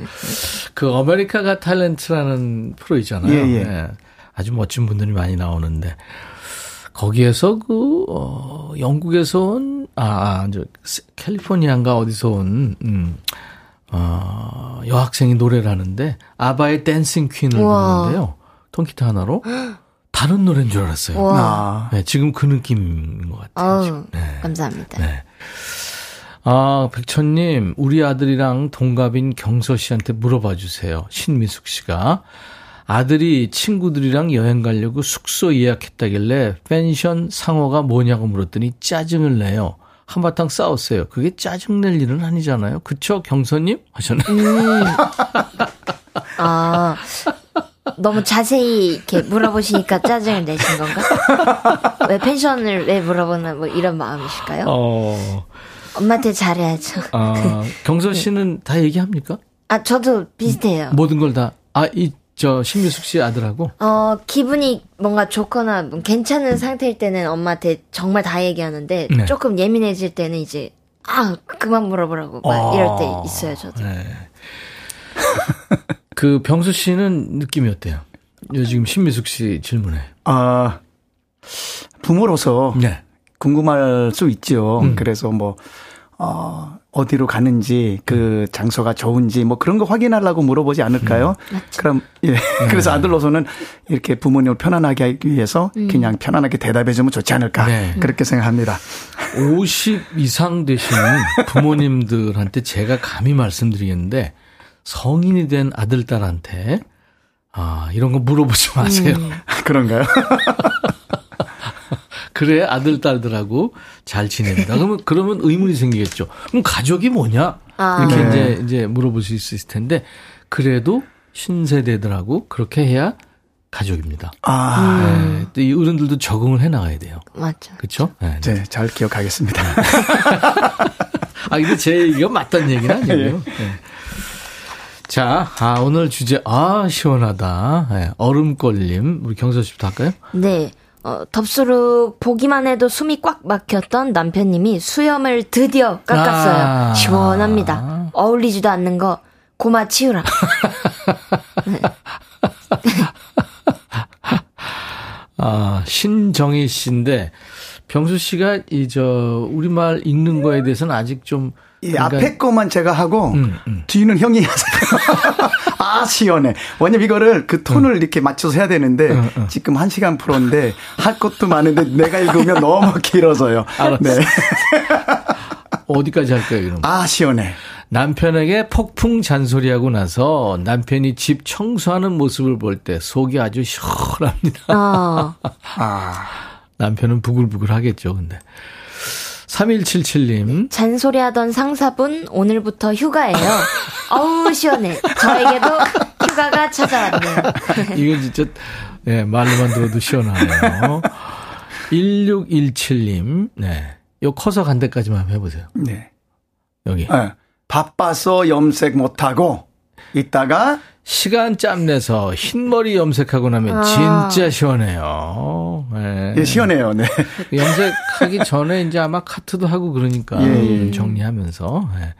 그 America's Got Talent라는 프로 있잖아요. 예, 예. 예. 아주 멋진 분들이 많이 나오는데 거기에서 그 어, 영국에서 온 아, 아, 저 스- 캘리포니아인가 어디서 온 음, 어, 여학생이 노래를 하는데 아바의 Dancing Queen을 우와. 부르는데요. 통기타 하나로 다른 노래인 줄 알았어요. 와. 아, 네, 지금 그 느낌인 것 같아요. 어우, 지금. 네. 감사합니다. 네. 아, 백천님, 우리 아들이랑 동갑인 경서 씨한테 물어봐 주세요. 신미숙 씨가. 아들이 친구들이랑 여행 가려고 숙소 예약했다길래 펜션 상호가 뭐냐고 물었더니 짜증을 내요. 한바탕 싸웠어요. 그게 짜증낼 일은 아니잖아요. 그쵸, 경서님? 하셨나요? 음. 아, 너무 자세히 이렇게 물어보시니까 짜증을 내신 건가? 왜 펜션을 왜 물어보나 뭐 이런 마음이실까요? 어, 엄마한테 잘해야죠. 아, 경서 씨는 다 얘기합니까? 아, 저도 비슷해요. 모든 걸 다, 아, 이, 저, 신미숙 씨 아들하고? 어, 기분이 뭔가 좋거나 뭐 괜찮은 상태일 때는 엄마한테 정말 다 얘기하는데 네. 조금 예민해질 때는 이제 아, 그만 물어보라고 막 이럴 때 있어요, 저도. 네. 그 병수 씨는 느낌이 어때요? 요 지금 신미숙 씨 질문에. 아, 부모로서 네. 궁금할 수 있죠. 음. 그래서 뭐, 어, 어디로 가는지, 그 장소가 좋은지, 뭐 그런 거 확인하려고 물어보지 않을까요? 그럼, 예. 그래서 아들로서는 이렇게 부모님을 편안하게 하기 위해서 그냥 편안하게 대답해 주면 좋지 않을까. 네. 그렇게 생각합니다. 50 이상 되시는 부모님들한테 제가 감히 말씀드리겠는데 성인이 된 아들, 딸한테 아, 이런 거 물어보지 마세요. 그런가요? 그래, 아들, 딸들하고 잘 지냅니다. 그러면, 그러면 의문이 생기겠죠. 그럼 가족이 뭐냐? 아. 이렇게 네. 이제, 이제 물어보실 수 있을 텐데, 그래도 신세대들하고 그렇게 해야 가족입니다. 아, 네, 또이 어른들도 적응을 해 나가야 돼요. 맞죠. 그렇죠? 네. 네. 네, 잘 기억하겠습니다. 아, 근데 제 얘기가 맞다는 얘기는 아니고요. 네. 자, 아, 오늘 주제, 아, 시원하다. 네, 얼음골님. 우리 경서 씨부터 할까요? 네. 어, 덥수룩 보기만 해도 숨이 꽉 막혔던 남편님이 수염을 드디어 깎았어요. 아. 시원합니다. 어울리지도 않는 거 고마 치우라. 아, 신정희 씨인데, 병수 씨가 이, 저, 우리말 읽는 거에 대해서는 아직 좀. 이 그러니까 앞에 거만 제가 하고 음, 음. 뒤는 형이 하세요. 아 시원해. 왜냐면 이거를 그 톤을 이렇게 맞춰서 해야 되는데 음, 음. 지금 한 시간 프로인데 할 것도 많은데 내가 읽으면 너무 길어서요. 알았어. 네. 어디까지 할까요, 이런 거? 아, 시원해. 남편에게 폭풍 잔소리하고 나서 남편이 집 청소하는 모습을 볼 때 속이 아주 시원합니다. 어. 아, 남편은 부글부글 하겠죠, 근데. 3177님. 잔소리하던 상사분 오늘부터 휴가예요. 어우 시원해. 저에게도 휴가가 찾아왔네요. 이건 진짜, 네, 말로만 들어도 시원하네요. 1617님. 네. 요 커서 간 데까지만 해보세요. 네. 여기. 예. 바빠서 염색 못하고, 있다가, 시간 짬 내서 흰머리 염색하고 나면 아. 진짜 시원해요. 네. 예, 시원해요, 네. 염색하기 전에 이제 아마 커트도 하고 그러니까 예, 예. 정리하면서. 네.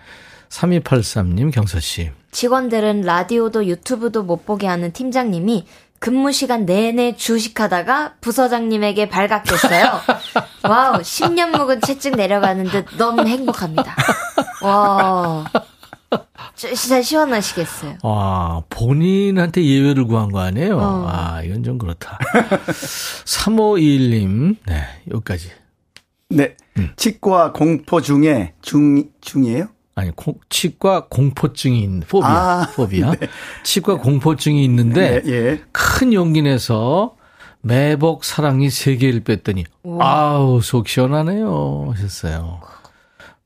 3283님, 경서씨. 직원들은 라디오도 유튜브도 못 보게 하는 팀장님이 근무 시간 내내 주식하다가 부서장님에게 발각됐어요. 와우, 10년 묵은 채찍 내려가는 듯 너무 행복합니다. 와, 저- 진짜 시원하시겠어요. 와, 본인한테 예외를 구한 거 아니에요? 어. 아, 이건 좀 그렇다. 3521님, 네, 여기까지. 네. 음. 치과 공포 중에, 중, 중이에요? 아니, 콩- 치과 공포증이 있는, 포비아, 아, 포비아. 치과 공포증이 있는데, 예, 예. 큰 용기 내서 매복 사랑이 세 개를 뺐더니, 아우, 속 시원하네요. 하셨어요.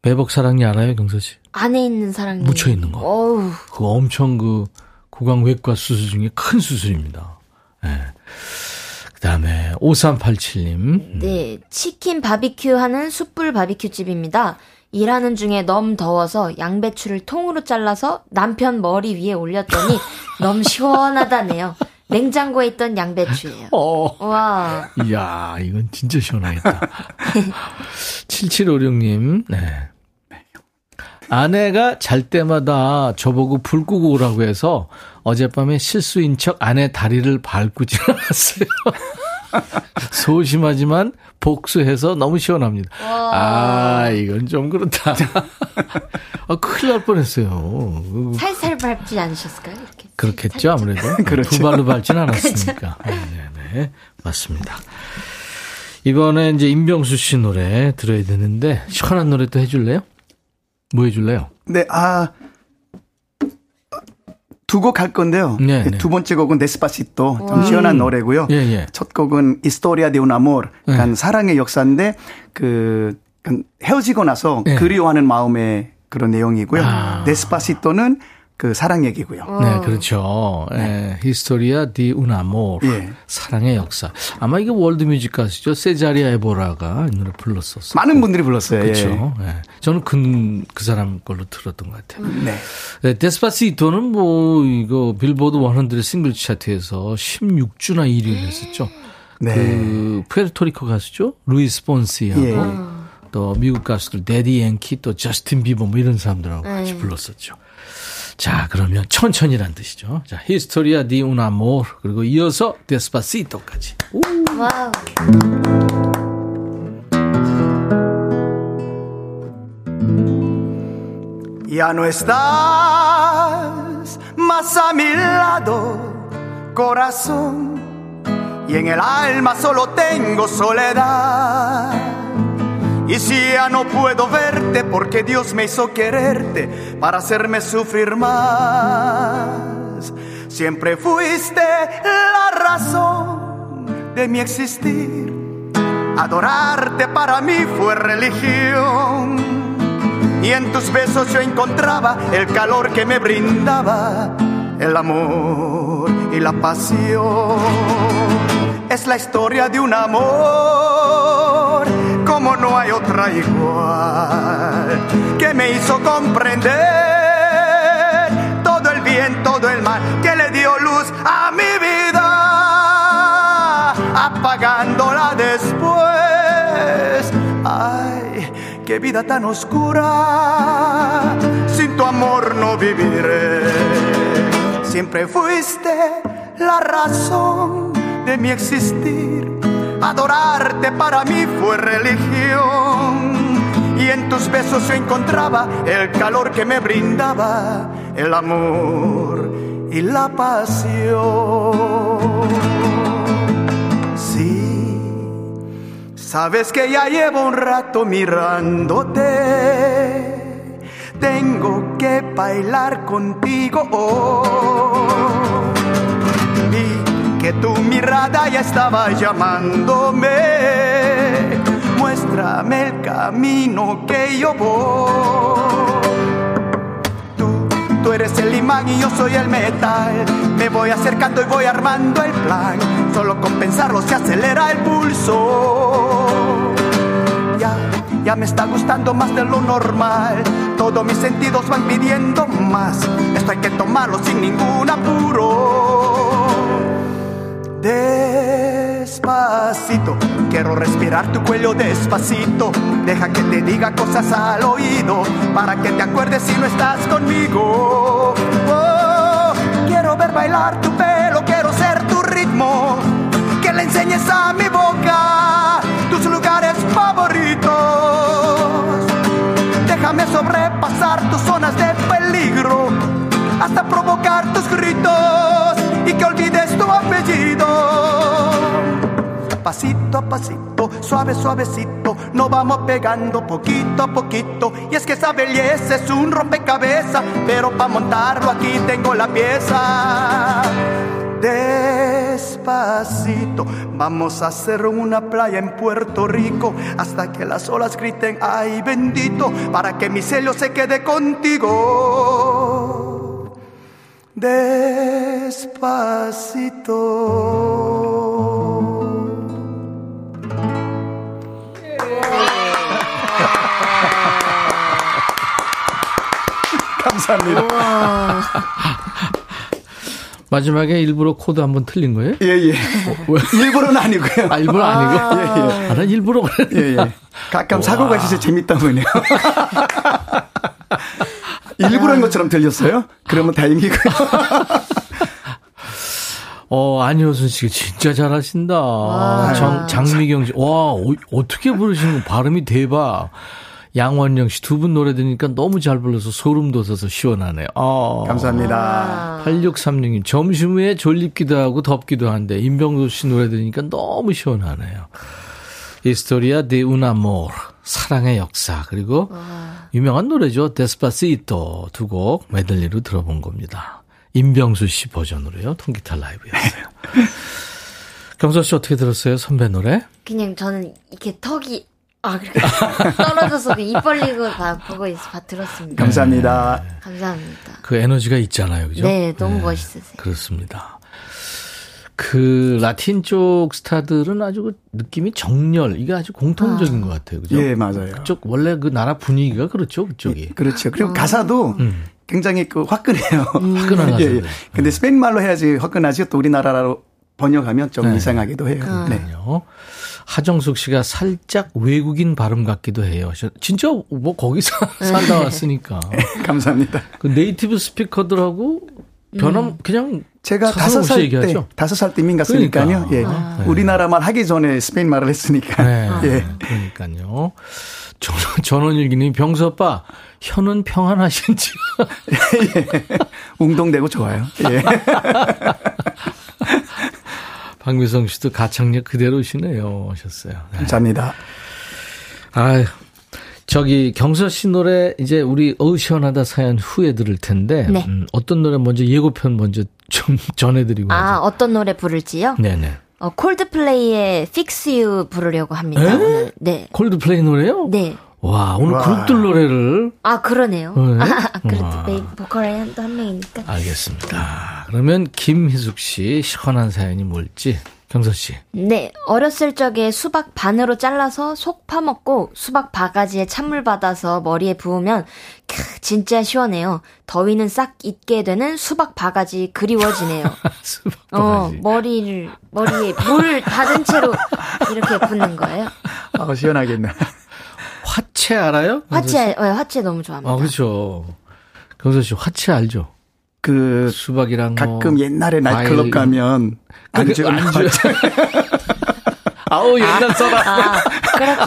매복 사랑이 알아요, 경서 씨? 안에 있는 사랑이 묻혀 있는 거. 어우, 그거 엄청 그 구강외과 수술 중에 큰 수술입니다. 예. 그 다음에 5387님. 네, 치킨 바비큐 하는 숯불 바비큐 집입니다. 일하는 중에 너무 더워서 양배추를 통으로 잘라서 남편 머리 위에 올렸더니 너무 시원하다네요. 냉장고에 있던 양배추예요. 어. 와, 이야, 이건 진짜 시원하겠다. 7756님, 네. 아내가 잘 때마다 저보고 불 끄고 오라고 해서 어젯밤에 실수인 척 아내 다리를 밟고 지나갔어요. 소심하지만 복수해서 너무 시원합니다. 아, 이건 좀 그렇다. 아, 큰일 날 뻔했어요. 살살 밟지 않으셨을까요? 이렇게. 그렇겠죠, 아무래도. 그렇죠. 두 발로 밟진 않았으니까. 네, 네. 맞습니다. 이번에 이제 임병수 씨 노래 들어야 되는데, 시원한 노래 또 해줄래요? 뭐 해줄래요? 네, 아, 두 곡 할 건데요. 네, 네. 두 번째 곡은 데스파시토. 좀 시원한 노래고요. 예, 예. 첫 곡은 Historia de un Amor. 그러니까 네. 사랑의 역사인데, 그, 헤어지고 나서 네. 그리워하는 마음의 그런 내용이고요. 아. 데스파시토는 그 사랑 얘기고요. 네, 그렇죠. 예, Historia de un Amor. 예. 사랑의 역사. 아마 이게 월드뮤직 가수죠. 세자리아 에보라가 이 노래 불렀었어요. 많은 분들이 불렀어요. 그렇죠. 예. 저는 그, 그 사람 걸로 들었던 것 같아요. 예. 네. 네, Despacito는 뭐 이거 빌보드 100 싱글 차트에서 16주나 1위를 했었죠. 네. 그 푸에르토리코 가수죠. 루이스 폰시하고 예. 또 미국 가수들 대디 양키 또 저스틴 비버 뭐 이런 사람들하고 같이 네. 불렀었죠. 자, 그러면 천천히란 뜻이죠. 자, 히스토리아 디 우나모르 그리고 이어서 데스파시토까지. 와우. Ya no estás más a mi lado, corazón. Y en el alma solo tengo soledad. Y si ya no puedo verte porque Dios me hizo quererte para hacerme sufrir más. Siempre fuiste la razón de mi existir. Adorarte para mí fue religión. Y en tus besos yo encontraba el calor que me brindaba, el amor y la pasión. Es la historia de un amor como no hay otra igual, que me hizo comprender todo el bien, todo el mal, que le dio luz a mi vida, apagándola después. Ay, qué vida tan oscura, sin tu amor no viviré. Siempre fuiste la razón de mi existir. Adorarte para mí fue religión. Y en tus besos yo encontraba el calor que me brindaba, el amor y la pasión. Sí, sabes que ya llevo un rato mirándote tengo que bailar contigo. Vi que tu mirada ya estaba llamándome. Muéstrame el camino que yo voy. Tú, tú eres el imán y yo soy el metal. Me voy acercando y voy armando el plan. Solo con pensarlo se acelera el pulso. Ya, ya me está gustando más de lo normal. Todos mis sentidos van pidiendo más. Esto hay que tomarlo sin ningún apuro. Despacito, quiero respirar tu cuello despacito. Deja que te diga cosas al oído para que te acuerdes si no estás conmigo. Oh, quiero ver bailar tu pelo, quiero ser tu ritmo. Que le enseñes a mi boca tus lugares favoritos. Déjame sobrepasar tus zonas de peligro hasta provocar tus gritos Pasito a pasito, suave, suavecito, nos vamos pegando poquito a poquito. Y es que esa belleza es un rompecabezas, pero para montarlo aquí tengo la pieza. Despacito, vamos a hacer una playa en Puerto Rico hasta que las olas griten, ay bendito, para que mi sello se quede contigo. Despacito. 감사합니다. 마지막에 일부러 코드 한번 틀린 거예요? 예, 예. 일부러는 아니고요. 아, 일부러 아니고? 예, 예. 아, 난 일부러 그랬네. 예, 예. 가끔 사고가 진짜 재밌다면요. 일부러인 것처럼 들렸어요? 그러면 다행이고요. 어, 안효순 씨가 진짜 잘하신다. 정, 장미경 씨. 와, 어, 어떻게 부르시는 거 발음이 대박. 양원영 씨 두 분 노래 들으니까 너무 잘 불러서 소름 돋아서 시원하네요. 아. 감사합니다. 8636님, 점심 후에 졸립기도 하고 덥기도 한데, 임병수 씨 노래 들으니까 너무 시원하네요. Historia de un Amor, 사랑의 역사, 그리고 유명한 노래죠. Despacito 두 곡 메들리로 들어본 겁니다. 임병수 씨 버전으로요. 통기타 라이브였어요. 경서 씨 어떻게 들었어요? 선배 노래? 그냥 저는 이렇게 턱이 아 그렇게 떨어져서 그입 벌리고 다 보고 있어 다 들었습니다. 감사합니다. 감사합니다. 그 에너지가 있잖아요. 그죠? 네, 너무 멋있으세요. 그렇습니다. 그 라틴 쪽 스타들은 아주 그 느낌이 정렬 이게 아주 공통적인 것 같아요. 그죠? 예, 맞아요. 그쪽 원래 그 나라 분위기가 그렇죠. 그쪽이. 그렇죠. 그리고 가사도 음. 굉장히 그 화끈해요. 화끈한 예, 예. 가사들. 근데 스페인 말로 해야지 화끈하지 또 우리나라로 번역하면 좀 네. 이상하기도 해요. 네. 하정숙 씨가 살짝 외국인 발음 같기도 해요. 저- 진짜 뭐 거기서 살다 왔으니까. 감사합니다. 그 네이티브 스피커들하고 변함 그냥 제가 다섯 살 때? 다섯 살 때 이민 갔으니까요. 그러니까. 예. 아. 네. 우리나라 말 하기 전에 스페인 말을 했으니까. 네. 예. 그러니까요. 전, 전원일기님 병수 오빠 혀는 평안하신지. 웅동대고 좋아요. 예. 박미성 씨도 가창력 그대로시네요. 하셨어요. 네. 감사합니다. 아유. 저기 경서 씨 노래 이제 우리 어우 시원하다 사연 후에 들을 텐데 네. 음, 어떤 노래 먼저 예고편 먼저 좀 전해드리고 아 하죠. 어떤 노래 부를지요? 네네. 어, 콜드플레이의 Fix You 부르려고 합니다. 에? 오늘. 네. 콜드플레이 노래요? 네. 와 오늘 와. 그룹들 노래를 아 그러네요. 네. 아, 그래도 와. 메인 보컬에 또한 명이니까. 알겠습니다. 그러면 김희숙 씨 시원한 사연이 뭘지 경서 씨. 네, 어렸을 적에 수박 반으로 잘라서 속 파먹고 수박 바가지에 찬물 받아서 머리에 부으면 크, 진짜 시원해요. 더위는 싹 잊게 되는 수박 바가지 그리워지네요. 수박 어, 바가지. 머리를 머리에 물 담은 채로 이렇게 붓는 거예요. 아, 시원하겠네. 화채 알아요? 화채, 어, 화채 너무 좋아합니다. 아 그렇죠. 경서 씨 화채 알죠? 그, 수박이랑 뭐 가끔 옛날에 과일 나이클럽 가면 안주, 안주. 아우 옛날 써라. 아,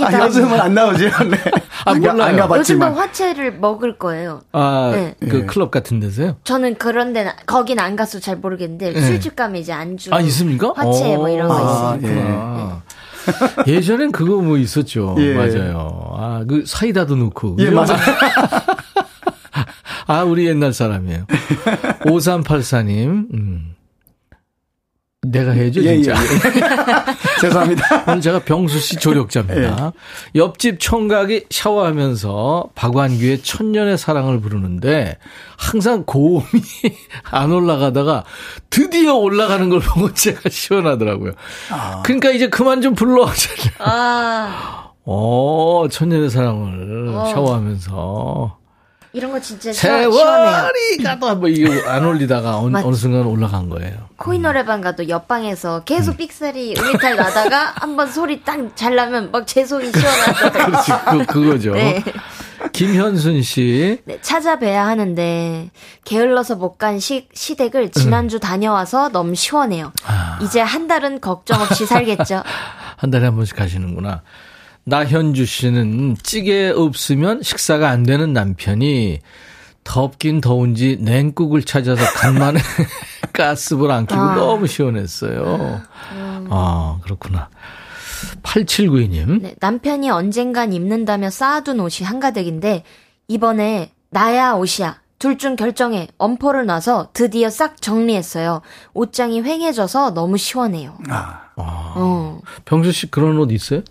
아, 요즘은. 안 나오죠. 네. 아, 안, 가- 몰라요. 안 가봤지만. 화채를 먹을 거예요. 아, 네. 그 예. 클럽 같은 데서요? 저는 그런 데는 거긴 안 가서 잘 모르겠는데 네. 술집 가면 이제 안주 아, 있습니까? 화채 뭐 이런 거 아, 있으니까. 예. 예. 예전엔 그거 뭐 있었죠. 예. 맞아요. 아, 그 사이다도 넣고. 예? 맞아요. 아, 우리 옛날 사람이에요. 5384님, 음. 내가 해야죠, 예, 진짜. 예, 예. 죄송합니다. 오늘 제가 병수 씨 조력자입니다. 옆집 청각이 샤워하면서 박완규의 천년의 사랑을 부르는데 항상 고음이 안 올라가다가 드디어 올라가는 걸 보고 제가 시원하더라고요. 그러니까 이제 그만 좀 불러. 아, 어, 천년의 사랑을 어. 샤워하면서 이런 거 진짜. 세월이 가도 한번 이게 안 올리다가 어느, 맞- 어느 순간 올라간 거예요. 코인 노래방 가도 옆방에서 계속 음. 삑사리 음이탈 나다가 한번 소리 딱 잘 나면 막제 시원하다가 그렇지, 그, 그거죠. 네. 김현순 씨. 네, 찾아뵈야 하는데 게을러서 못 간 시댁을 지난주 다녀와서 너무 시원해요. 아. 이제 한 달은 걱정 없이 살겠죠. 한 달에 한 번씩 가시는구나. 나현주 씨는 찌개 없으면 식사가 안 되는 남편이 덥긴 더운지 냉국을 찾아서 간만에 가스불 안 켜고 아. 너무 시원했어요. 아, 그렇구나. 8792님. 네, 남편이 언젠간 입는다며 쌓아둔 옷이 한가득인데 이번에 나야 옷이야. 둘 중 결정해 엄포를 놔서 드디어 싹 정리했어요. 옷장이 휑해져서 너무 시원해요. 아, 어. 병수 씨 그런 옷 있어요?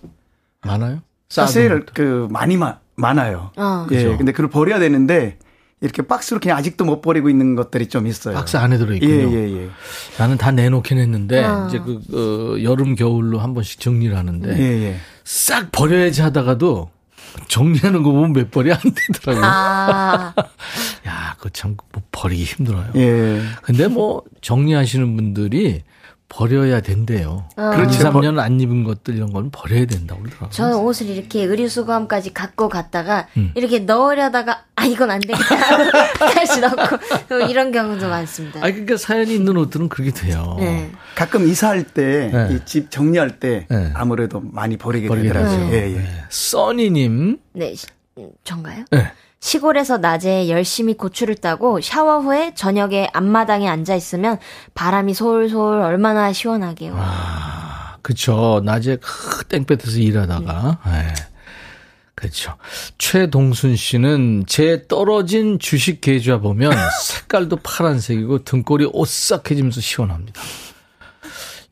많아요? 사실 그 많이 마, 많아요. 어. 예, 그죠. 근데 그걸 버려야 되는데 이렇게 박스로 그냥 아직도 못 버리고 있는 것들이 좀 있어요. 박스 안에 예, 들어 있군요. 예, 예. 나는 다 내놓긴 했는데 어. 이제 그 어, 여름 겨울로 한 번씩 정리를 하는데 예, 예. 싹 버려야지 하다가도 정리하는 거 보면 몇 벌이 안 되더라고요. 아, 야, 그거 참뭐 버리기 힘들어요. 예. 근데 뭐 정리하시는 분들이 버려야 된대요. 어. 그렇죠. 2, 3년 안 입은 것들 이런 건 버려야 된다고 그러더라고요. 저는 옷을 이렇게 의류수거함까지 갖고 갔다가 음. 이렇게 넣으려다가 아 이건 안 되겠다 다시 넣고 또 이런 경우도 많습니다. 아 그러니까 사연이 있는 옷들은 그렇게 돼요. 네. 가끔 이사할 때, 네. 집 정리할 때 네. 아무래도 많이 버리게, 버리게 되더라고요. 예, 예. 네. 써니님, 네, 시- 음, 전가요? 네. 시골에서 낮에 열심히 고추를 따고 샤워 후에 저녁에 앞마당에 앉아 있으면 바람이 솔솔 얼마나 시원하게요. 아, 그쵸. 낮에 크, 땡볕에서 일하다가. 네. 그렇죠. 최동순 씨는 제 떨어진 주식 계좌 보면 색깔도 파란색이고 등골이 오싹해지면서 시원합니다.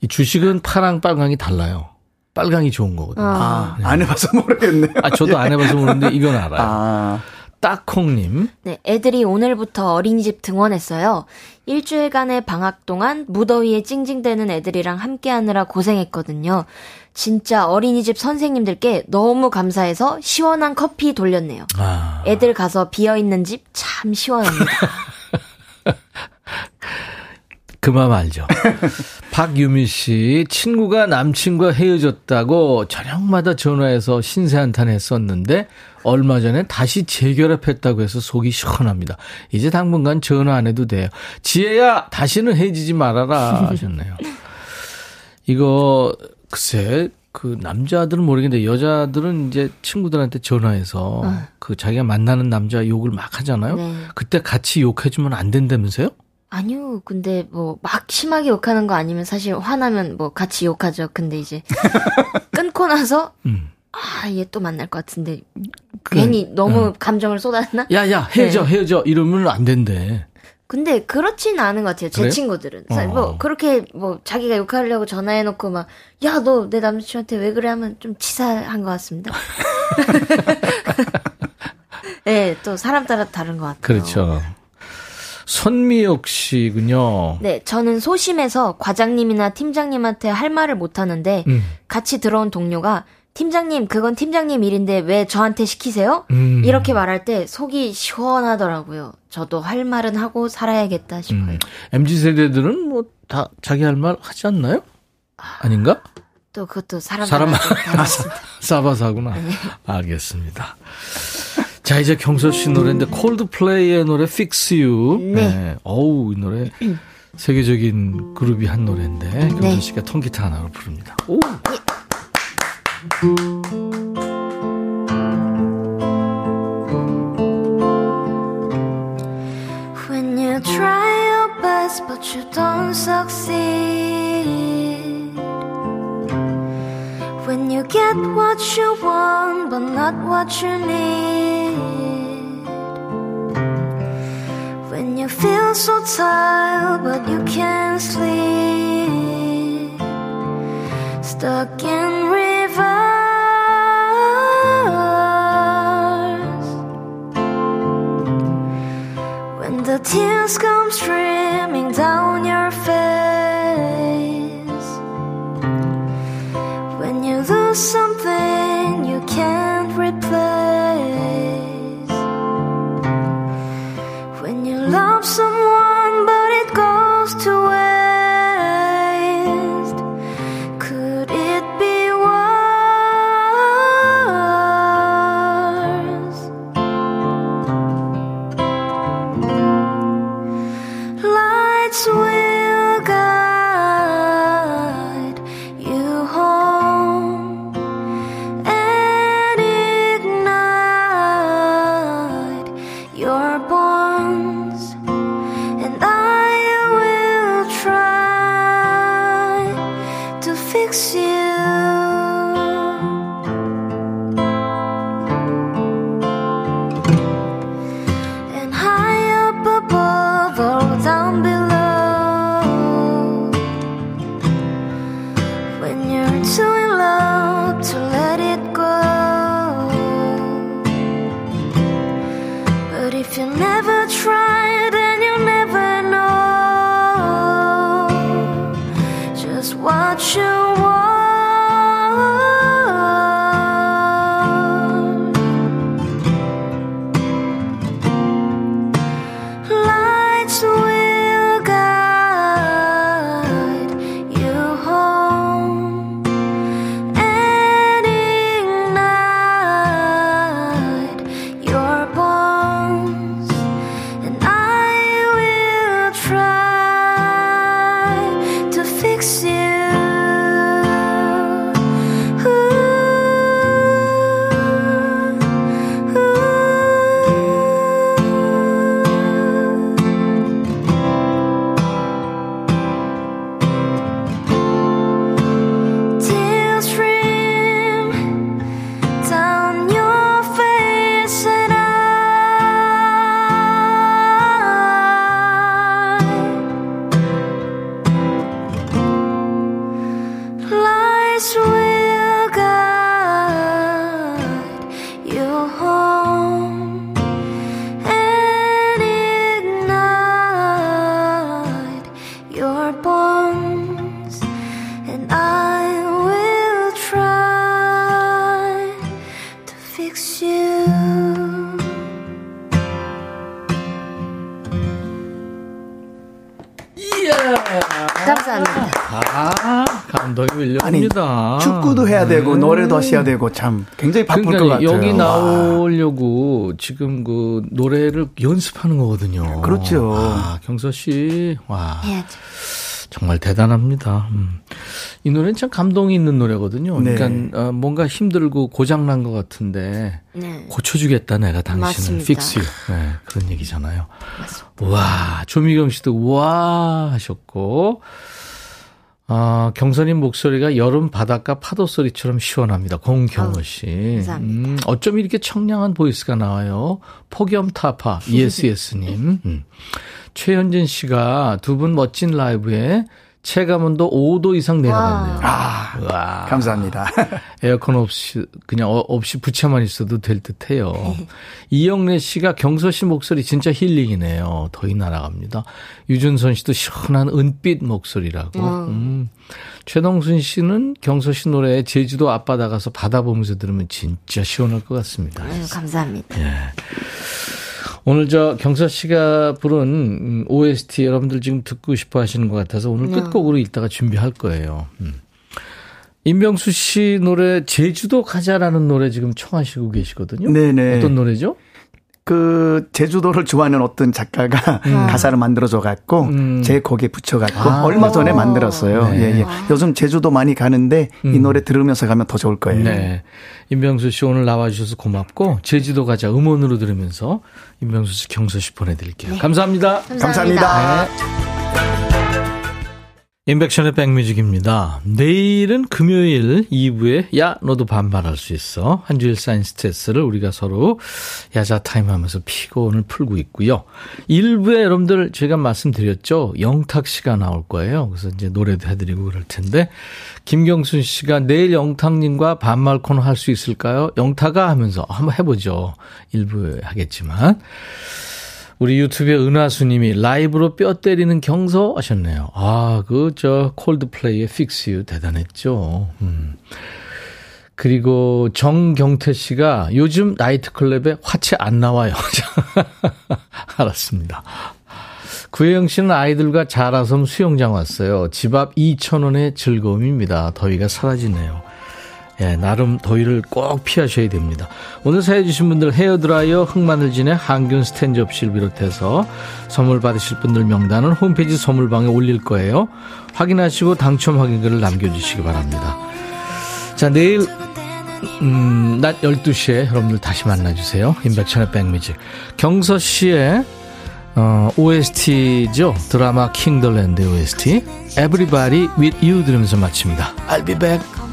이 주식은 파랑 빨강이 달라요. 빨강이 좋은 거거든요. 아, 안 해봐서 모르겠네요. 아, 저도 안 해봐서 모르는데 이건 알아요. 아, 딱콩님. 네, 애들이 오늘부터 어린이집 등원했어요. 일주일간의 방학 동안 무더위에 찡찡대는 애들이랑 함께 하느라 고생했거든요. 진짜 어린이집 선생님들께 너무 감사해서 시원한 커피 돌렸네요. 아, 애들 가서 비어있는 집 참 시원합니다. 그만 알죠. 박유미 씨, 친구가 남친과 헤어졌다고 저녁마다 전화해서 신세 한탄 했었는데, 얼마 전에 다시 재결합했다고 해서 속이 시원합니다. 이제 당분간 전화 안 해도 돼요. 지혜야, 다시는 헤어지지 말아라. 하셨네요. 이거, 글쎄, 그 남자들은 모르겠는데, 여자들은 이제 친구들한테 전화해서 그 자기가 만나는 남자 욕을 막 하잖아요. 네. 그때 같이 욕해주면 안 된다면서요? 아니요, 근데 뭐 막 심하게 욕하는 거 아니면 사실 화나면 뭐 같이 욕하죠. 근데 이제 끊고 나서 음. 아, 얘 또 만날 것 같은데 괜히 너무 감정을 쏟았나? 야, 야, 헤어져, 네. 헤어져. 이러면 안 된대. 근데 그렇진 않은 것 같아요. 제 그래요? 친구들은. 어. 뭐 그렇게 뭐 자기가 욕하려고 전화해놓고 막 야 너 내 남친한테 왜 그래 하면 좀 치사한 것 같습니다. 네, 또 사람 따라 다른 것 같아요. 그렇죠. 손미옥 씨군요. 네, 저는 소심해서 과장님이나 팀장님한테 할 말을 못 하는데 음. 같이 들어온 동료가 팀장님 그건 팀장님 일인데 왜 저한테 시키세요? 음. 이렇게 말할 때 속이 시원하더라고요. 저도 할 말은 하고 살아야겠다 싶어요. 음. MZ 세대들은 뭐 다 자기 할 말 하지 않나요? 아닌가? 또 그것도 사람 사람. 싸바사구나. 네. 알겠습니다. 자, 이제 경서 씨 노래인데 콜드플레이의 노래 Fix You. 네. 어우, 이 노래 세계적인 그룹이 한 노래인데 경서 네. 씨가 통기타 하나로 부릅니다. 오. When you try your best but you don't succeed. You get what you want but not what you need. When you feel so tired but you can't sleep. Stuck in reverse. When the tears come streaming down 해야 되고 노래도 하셔야 되고 참 굉장히 바쁠 그러니까 것 같아요. 여기 와. 나오려고 지금 그 노래를 연습하는 거거든요. 그렇죠. 아, 경서 씨, 와, 해야죠. 정말 대단합니다. 음. 이 노래는 참 감동이 있는 노래거든요. 네. 그러니까 어, 뭔가 힘들고 고장 난 것 같은데 네. 고쳐주겠다 내가 당신을 맞습니다. fix you. 네, 그런 얘기잖아요. 와, 조미경 씨도 와 하셨고. 아, 경선님 목소리가 여름 바닷가 파도 소리처럼 시원합니다. 공경호 씨. 감사합니다. 음, 어쩜 이렇게 청량한 voice가 나와요? 폭염 타파, 예스예스님. 음. 최현진 씨가 두 분 멋진 라이브에 체감온도 5도 이상 내려갔네요. 아, 와. 감사합니다. 에어컨 없이 그냥 어- 없이 부채만 있어도 될 듯해요. 이영래 씨가 경서 씨 목소리 진짜 힐링이네요. 더위 날아갑니다. 유준선 씨도 시원한 은빛 목소리라고. 음. 최동순 씨는 경서 씨 노래 제주도 앞바다 가서 바다 보면서 들으면 진짜 시원할 것 같습니다. 아유, 감사합니다. 오늘 저 경서 씨가 부른 음, OST 여러분들 지금 듣고 싶어 하시는 것 같아서 오늘 네. 끝곡으로 이따가 준비할 거예요. 음. 임병수 씨 노래 제주도 가자라는 노래 지금 청하시고 계시거든요. 네네. 어떤 노래죠? 그 제주도를 좋아하는 어떤 작가가 가사를 만들어줘 갖고 음. 제 곡에 붙여 갖고 아. 얼마 전에 만들었어요. 네. 예, 예. 요즘 제주도 많이 가는데 이 음. 노래 들으면서 가면 더 좋을 거예요. 네. 임병수 씨 오늘 나와 주셔서 고맙고 제주도 가자 음원으로 들으면서 임병수 씨 경서 씨 보내 드릴게요. 감사합니다. 감사합니다. 네. 인백션의 백뮤직입니다. 내일은 금요일 2부에 야 너도 반말할 수 있어. 한 주일 쌓인 스트레스를 우리가 서로 야자 타임 하면서 피곤을 풀고 있고요. 1부에 여러분들 제가 말씀드렸죠. 영탁 씨가 나올 거예요. 그래서 이제 노래도 해드리고 그럴 텐데 김경순 씨가 내일 영탁님과 반말 코너 할 수 있을까요? 영탁아 하면서 한번 해보죠. 1부에 하겠지만. 우리 유튜브에 은하수님이 라이브로 뼈 때리는 경서 하셨네요. 아, 그, 저, 콜드플레이의 Fix You 대단했죠. 음. 그리고 정경태 씨가 요즘 나이트클럽에 화채 안 나와요. 알았습니다. 구혜영 씨는 아이들과 자라섬 수영장 왔어요. 집 앞 2,000원의 즐거움입니다. 더위가 사라지네요. 예, 나름 더위를 꼭 피하셔야 됩니다. 오늘 사연 주신 분들 헤어드라이어 흑마늘진의 항균 스탠 접시를 비롯해서 선물 받으실 분들 명단은 홈페이지 선물방에 올릴 거예요. 확인하시고 당첨 확인글을 남겨주시기 바랍니다. 자, 내일, 음, 낮 12시에 여러분들 다시 만나주세요. 인백천의 백뮤직. 경서 씨의 어, OST죠. 드라마 킹더랜드 OST. Everybody with you 들으면서 마칩니다. I'll be back.